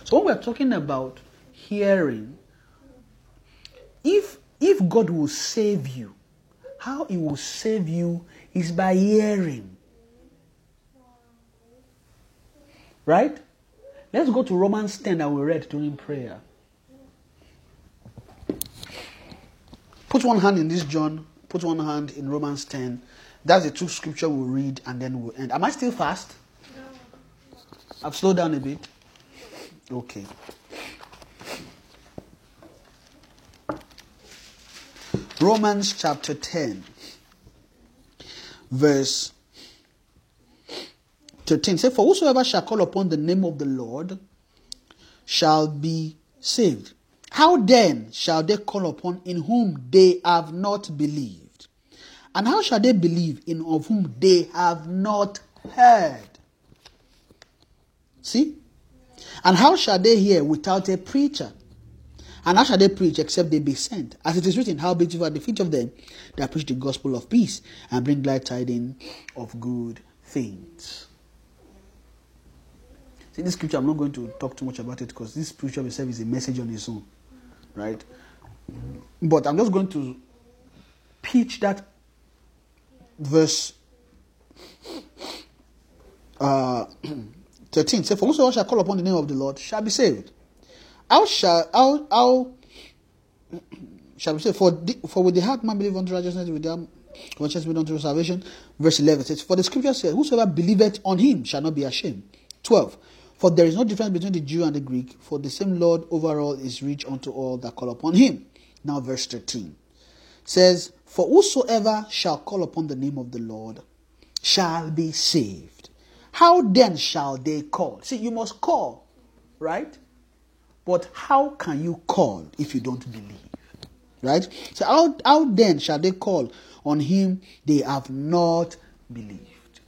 So when we're talking about hearing, if if God will save you, how he will save you is by hearing. Right? Let's go to Romans 10 that we read during prayer. Put one hand in this John, put one hand in Romans 10. That's the two scripture we'll read and then we'll end. Am I still fast? No. I've slowed down a bit. Okay. Romans chapter 10, verse 13 say, For whosoever shall call upon the name of the Lord shall be saved. How then shall they call upon in whom they have not believed? And how shall they believe in of whom they have not heard? See? And how shall they hear without a preacher? And how shall they preach except they be sent? As it is written, How beautiful are the feet of them that preach the gospel of peace and bring glad tidings of good things. See, this scripture, I'm not going to talk too much about it because this scripture itself is a message on its own, right? But I'm just going to pitch that verse uh, 13. Say, For whosoever shall call upon the name of the Lord shall be saved. How shall, how, how shall we say, for, the, for with the heart man believe unto righteousness, with the conscience believe unto salvation. Verse 11 says, For the scripture says, Whosoever believeth on him shall not be ashamed. 12. For there is no difference between the Jew and the Greek, for the same Lord over all is rich unto all that call upon him. Now, verse 13 says, For whosoever shall call upon the name of the Lord shall be saved. How then shall they call? See, you must call, right? But how can you call if you don't believe? Right? So, how, how then shall they call on him they have not believed?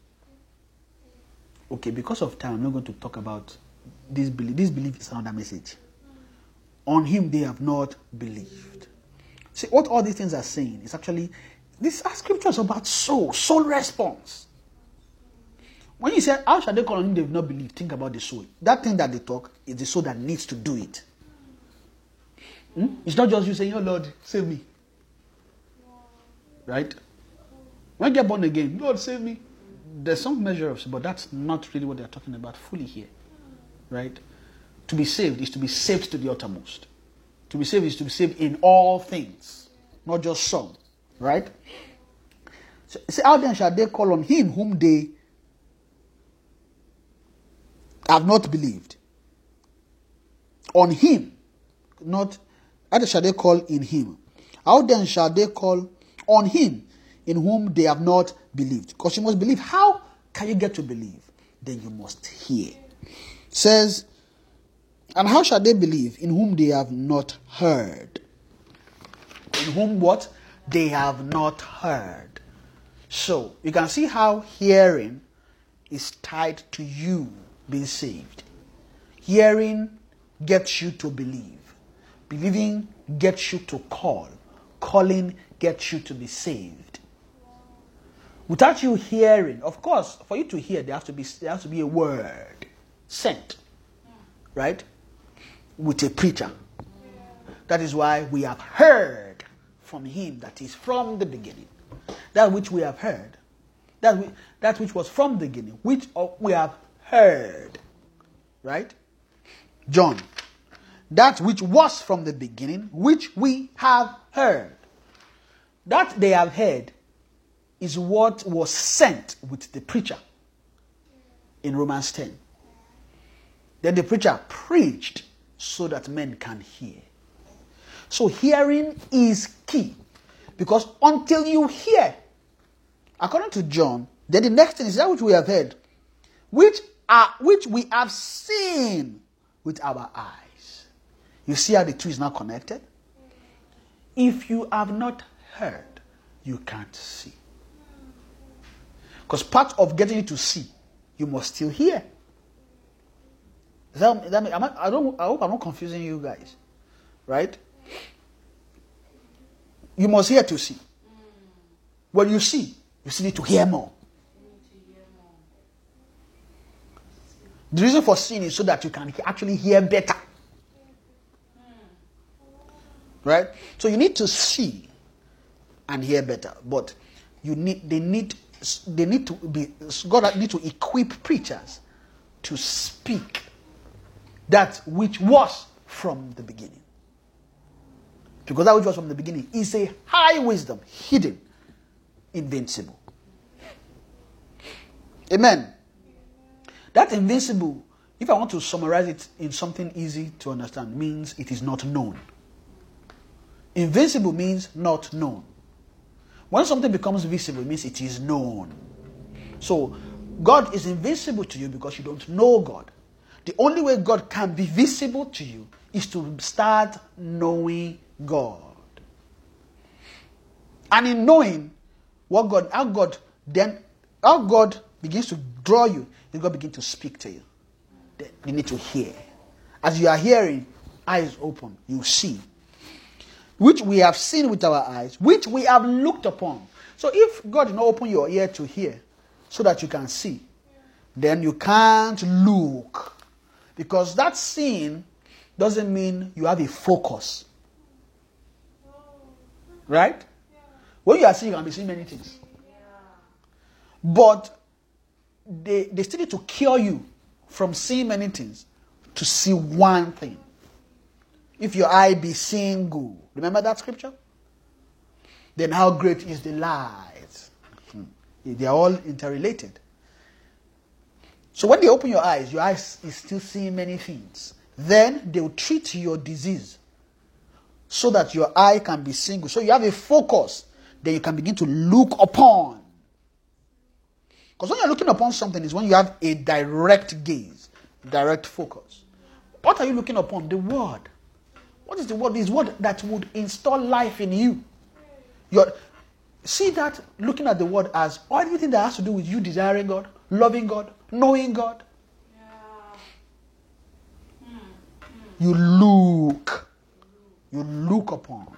Okay, because of time, I'm not going to talk about this belief. This belief is another message. On him they have not believed. See, what all these things are saying is actually, this scripture is about soul, soul response. When you say, How shall they call on him they've not believed? Think about the soul. That thing that they talk is the soul that needs to do it. Hmm? It's not just you saying, Oh Lord, save me. Right? When you get born again, Lord, save me. There's some measure of, but that's not really what they're talking about fully here. Right? To be saved is to be saved to the uttermost. To be saved is to be saved in all things, not just some. Right? So, say, how then shall they call on him whom they have not believed? On him, not how shall they call in him? How then shall they call on him in whom they have not believed? Because you must believe. How can you get to believe? Then you must hear. Says, and how shall they believe in whom they have not heard? In whom what? They have not heard. So you can see how hearing is tied to you being saved. Hearing gets you to believe. Believing gets you to call. Calling gets you to be saved. Without you hearing, of course, for you to hear, there has to be there has to be a word sent, right? With a preacher. That is why we have heard from him that is from the beginning. That which we have heard, that we, that which was from the beginning, which uh, we have heard, right? John that which was from the beginning, which we have heard. That they have heard is what was sent with the preacher in Romans 10. Then the preacher preached so that men can hear. So hearing is key because until you hear, according to John, then the next thing is that which we have heard, which are which we have seen with our eyes. You see how the two is now connected? If you have not heard, you can't see. Because part of getting you to see, you must still hear. That, that I, I, don't, I hope I'm not confusing you guys. Right? You must hear to see. When you see, you still need to hear more. The reason for seeing is so that you can actually hear better. Right? So you need to see and hear better. But you need they need they need to be God need to equip preachers to speak that which was from the beginning. Because that which was from the beginning is a high wisdom, hidden, invincible. Amen. That invincible, if I want to summarize it in something easy to understand, means it is not known. Invincible means not known. When something becomes visible, it means it is known. So, God is invincible to you because you don't know God. The only way God can be visible to you is to start knowing God. And in knowing what God, how God then, how God begins to draw you, then God begins to speak to you. You need to hear. As you are hearing, eyes open, you see. Which we have seen with our eyes, which we have looked upon. So if God did not open your ear to hear so that you can see, then you can't look. Because that seeing doesn't mean you have a focus. Right? When you are seeing, you can be seeing many things. But they, they still need to cure you from seeing many things to see one thing. If your eye be single, remember that scripture? Then how great is the light? Hmm. They are all interrelated. So when they open your eyes, your eyes is still seeing many things. Then they will treat your disease so that your eye can be single. So you have a focus that you can begin to look upon. Because when you're looking upon something is when you have a direct gaze, direct focus. What are you looking upon? The word. What is the word? This word that would install life in you. You're, see that looking at the word as everything that has to do with you desiring God, loving God, knowing God. You look. You look upon.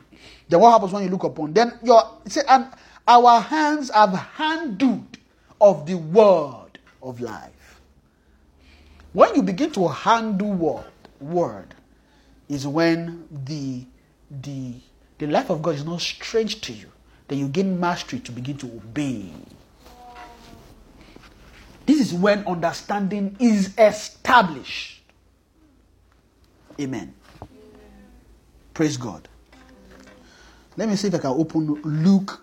Then what happens when you look upon? Then your say, and our hands have handled of the word of life. When you begin to handle word, word is when the the the life of God is not strange to you. Then you gain mastery to begin to obey. This is when understanding is established. Amen. Praise God. Let me see if I can open Luke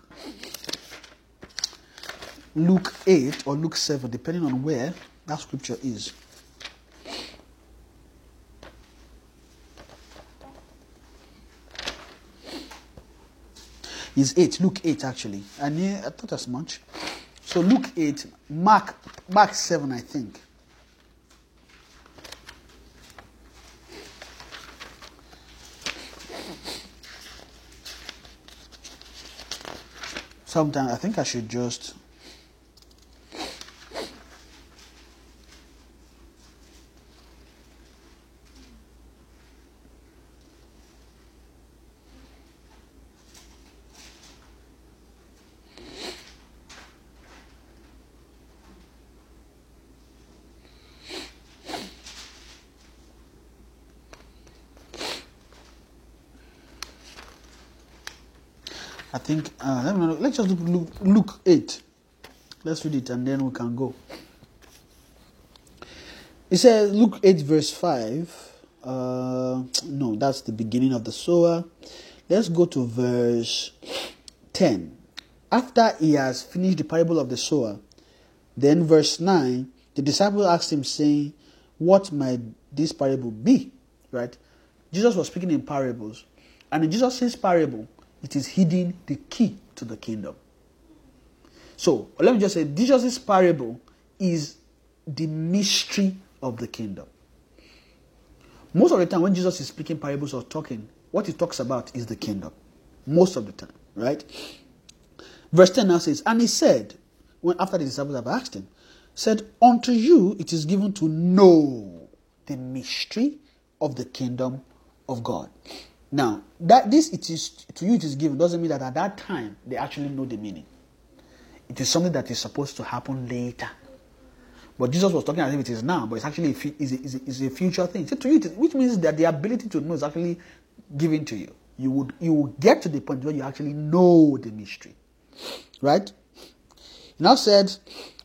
Luke 8 or Luke 7, depending on where that scripture is. Is 8, Luke 8 actually. I thought as much. So Luke 8, Mark Mark 7, I think. Sometimes I think I should just think, uh, let me know. let's just look Luke, Luke 8. Let's read it and then we can go. It says, Luke 8, verse 5. Uh, no, that's the beginning of the sower. Let's go to verse 10. After he has finished the parable of the sower, then verse 9, the disciple asked him, saying, What might this parable be? Right? Jesus was speaking in parables. And in Jesus' parable, it is hidden the key to the kingdom. So let me just say, Jesus' parable is the mystery of the kingdom. Most of the time, when Jesus is speaking parables or talking, what he talks about is the kingdom. Most of the time, right? Verse 10 now says, And he said, when after the disciples have asked him, said, Unto you it is given to know the mystery of the kingdom of God. Now, that this it is to you it is given doesn't mean that at that time they actually know the meaning. It is something that is supposed to happen later. But Jesus was talking as if it is now, but it's actually a, is a, is a, future thing. So to you, which means that the ability to know is actually given to you. You would you will get to the point where you actually know the mystery, right? He now said,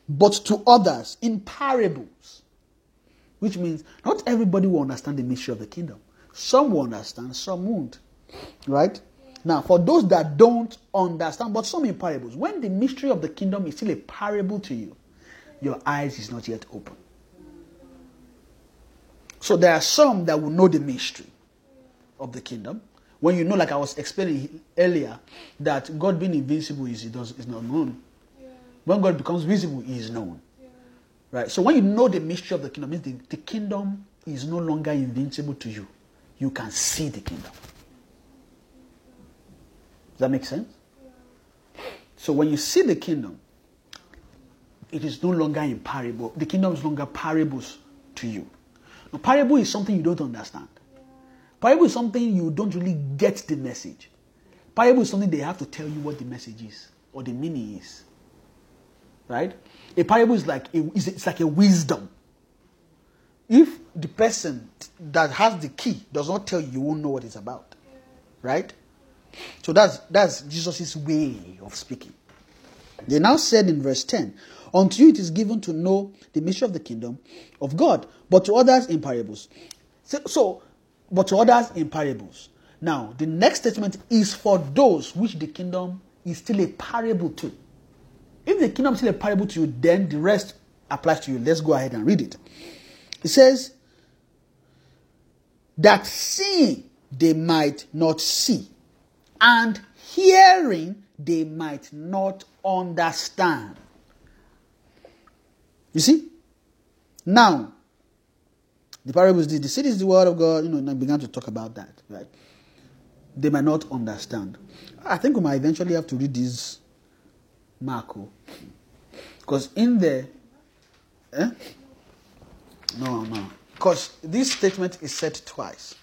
but to others in parables, which means not everybody will understand the mystery of the kingdom. Some will understand, some won't. Right? Now, for those that don't understand, but some in parables, when the mystery of the kingdom is still a parable to you, your eyes is not yet open. So there are some that will know the mystery of the kingdom. When you know, like I was explaining earlier, that God being invincible is, is not known. When God becomes visible, he is known. Right? So when you know the mystery of the kingdom, means the, the kingdom is no longer invincible to you you can see the kingdom. Does that make sense? So when you see the kingdom, it is no longer in parable. The kingdom is no longer parables to you. Now, parable is something you don't understand. Parable is something you don't really get the message. Parable is something they have to tell you what the message is or the meaning is. Right? A parable is like a, it's like a wisdom. If the person that has the key does not tell you, you won't know what it's about. Right? So that's that's Jesus' way of speaking. They now said in verse 10, Unto you it is given to know the mystery of the kingdom of God, but to others in parables. So, so but to others in parables. Now, the next statement is for those which the kingdom is still a parable to. If the kingdom is still a parable to you, then the rest applies to you. Let's go ahead and read it. It says, That seeing they might not see, and hearing they might not understand. You see? Now, the parables did. The city is the word of God, you know, and I began to talk about that, right? They might not understand. I think we might eventually have to read this Marco. Because in there, eh? No, no. Because this statement is said twice.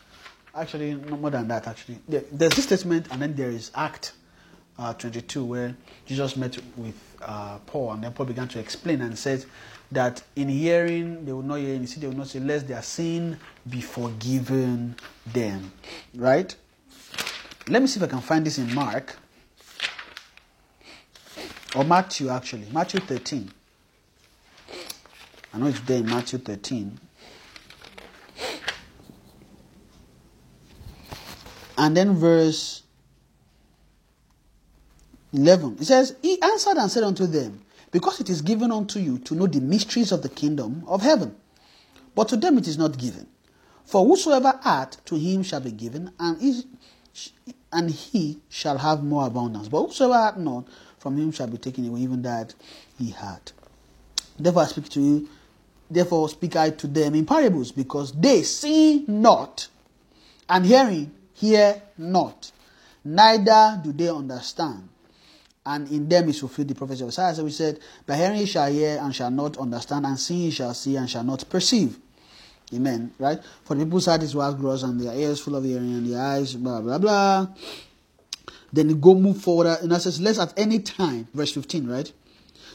Actually, no more than that, actually. There- There's this statement, and then there is Act uh, 22, where Jesus met with uh, Paul, and then Paul began to explain and said that in hearing, they will not hear, in see, they will not say, lest their sin be forgiven them. Right? Let me see if I can find this in Mark. Or Matthew, actually. Matthew 13. I know it's there in Matthew 13. And then verse 11. It says, He answered and said unto them, Because it is given unto you to know the mysteries of the kingdom of heaven. But to them it is not given. For whosoever hath, to him shall be given, and he, and he shall have more abundance. But whosoever hath not, from him shall be taken away, even that he had. Therefore I speak to you, therefore speak I to them in parables, because they see not, and hearing hear not, neither do they understand. And in them is fulfilled the prophecy of Isaiah. So we said, By hearing ye shall hear and shall not understand, and seeing ye shall see and shall not perceive. Amen. Right? For the people's heart is wax gross, and their ears full of hearing, and their eyes, blah, blah, blah. Then you go move forward, and I says, Lest at any time, verse 15, right?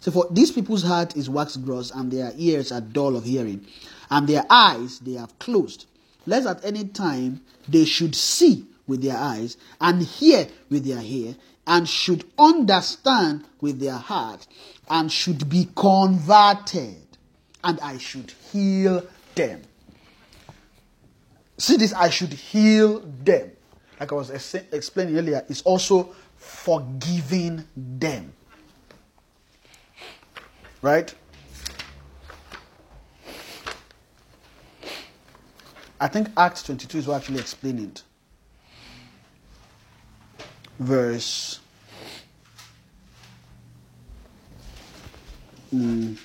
So for these people's heart is wax gross, and their ears are dull of hearing, and their eyes they have closed. Lest at any time they should see with their eyes, and hear with their ear, and should understand with their heart, and should be converted, and I should heal them. See this, I should heal them. Like I was ex- explaining earlier, it's also forgiving them. Right? I think Acts 22 is what actually explaining it. Verse. mm,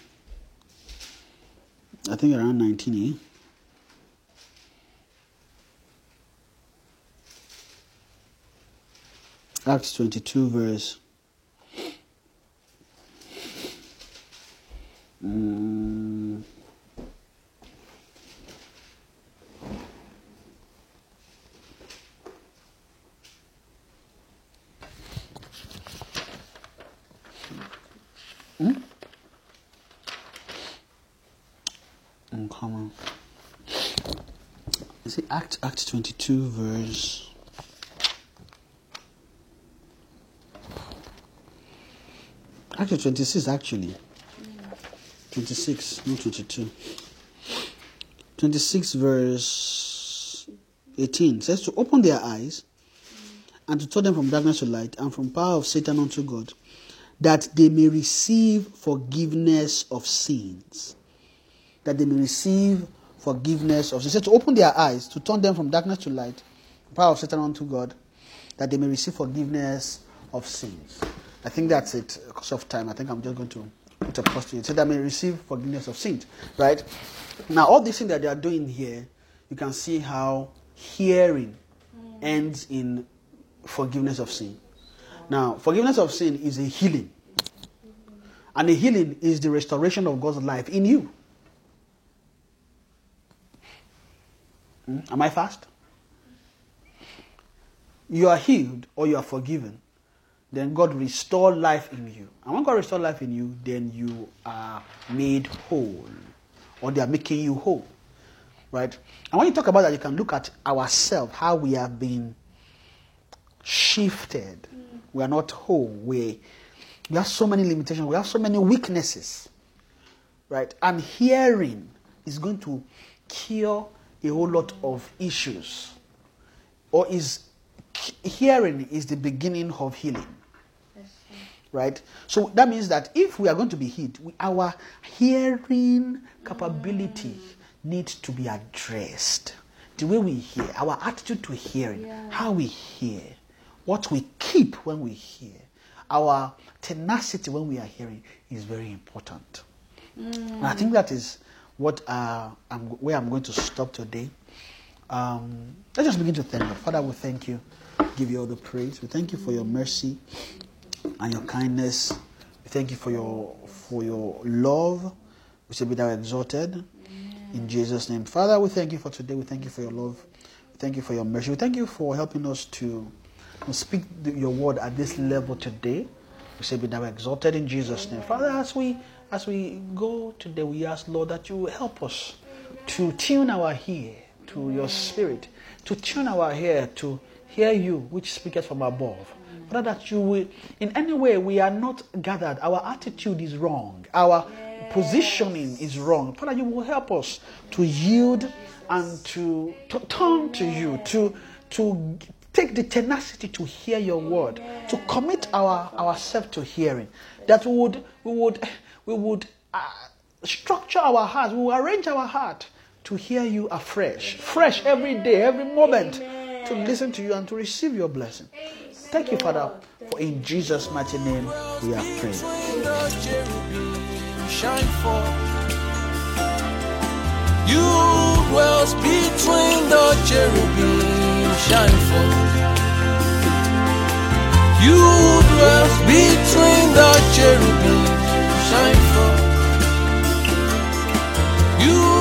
I think around 19, eh? Acts 22, verse. Mm, mm, on. Is it Act Act 22, verse. Actually, 26 actually. 26, not 22. 26 verse 18 says to open their eyes and to turn them from darkness to light and from power of Satan unto God, that they may receive forgiveness of sins. That they may receive forgiveness of sins. Says to open their eyes, to turn them from darkness to light, power of Satan unto God, that they may receive forgiveness of sins. I think that's it. Because of time, I think I'm just going to a pause. So that they may receive forgiveness of sins. Right? Now, all these things that they are doing here, you can see how hearing ends in forgiveness of sin. Now, forgiveness of sin is a healing. And a healing is the restoration of God's life in you. Hmm? Am I fast? you are healed or you are forgiven, then God restore life in you. And when God restore life in you, then you are made whole, or they are making you whole, right? And when you talk about that, you can look at ourselves, how we have been shifted. We are not whole. We we have so many limitations. We have so many weaknesses, right? And hearing is going to cure a whole lot of issues, or is hearing is the beginning of healing right? So that means that if we are going to be healed, we, our hearing capability needs to be addressed. The way we hear, our attitude to hearing, Yeah. how we hear, what we keep when we hear, our tenacity when we are hearing is very important. And I think that is what uh, I'm, where I'm going to stop today. Um, let's just begin to thank God. Father, we thank you. Give you all the praise. We thank you for your mercy and your kindness. We thank you for your for your love. We say be thou exalted. In Jesus' name. Father, we thank you for today. We thank you for your love. We thank you for your mercy. We thank you for helping us to to speak your word at this level today. We say be thou exalted in Jesus' name. Father, as we as we go today, we ask Lord that you help us to tune our ear to your spirit, to tune our ear to hear you, which speaketh from above. Father, that you will, in any way, we are not gathered. Our attitude is wrong. Our positioning is wrong. Father, you will help us to yield and to, to turn to you, to, to take the tenacity to hear your word, to commit our ourselves to hearing. That we would, we would, we would uh, structure our hearts, we will arrange our heart to hear you afresh, fresh every day, every moment, to listen to you and to receive your blessing. Thank you, Father, for in Jesus' mighty name we have prayed. You dwells between the cherubim shine forth. You dwells between the cherubim shine forth. You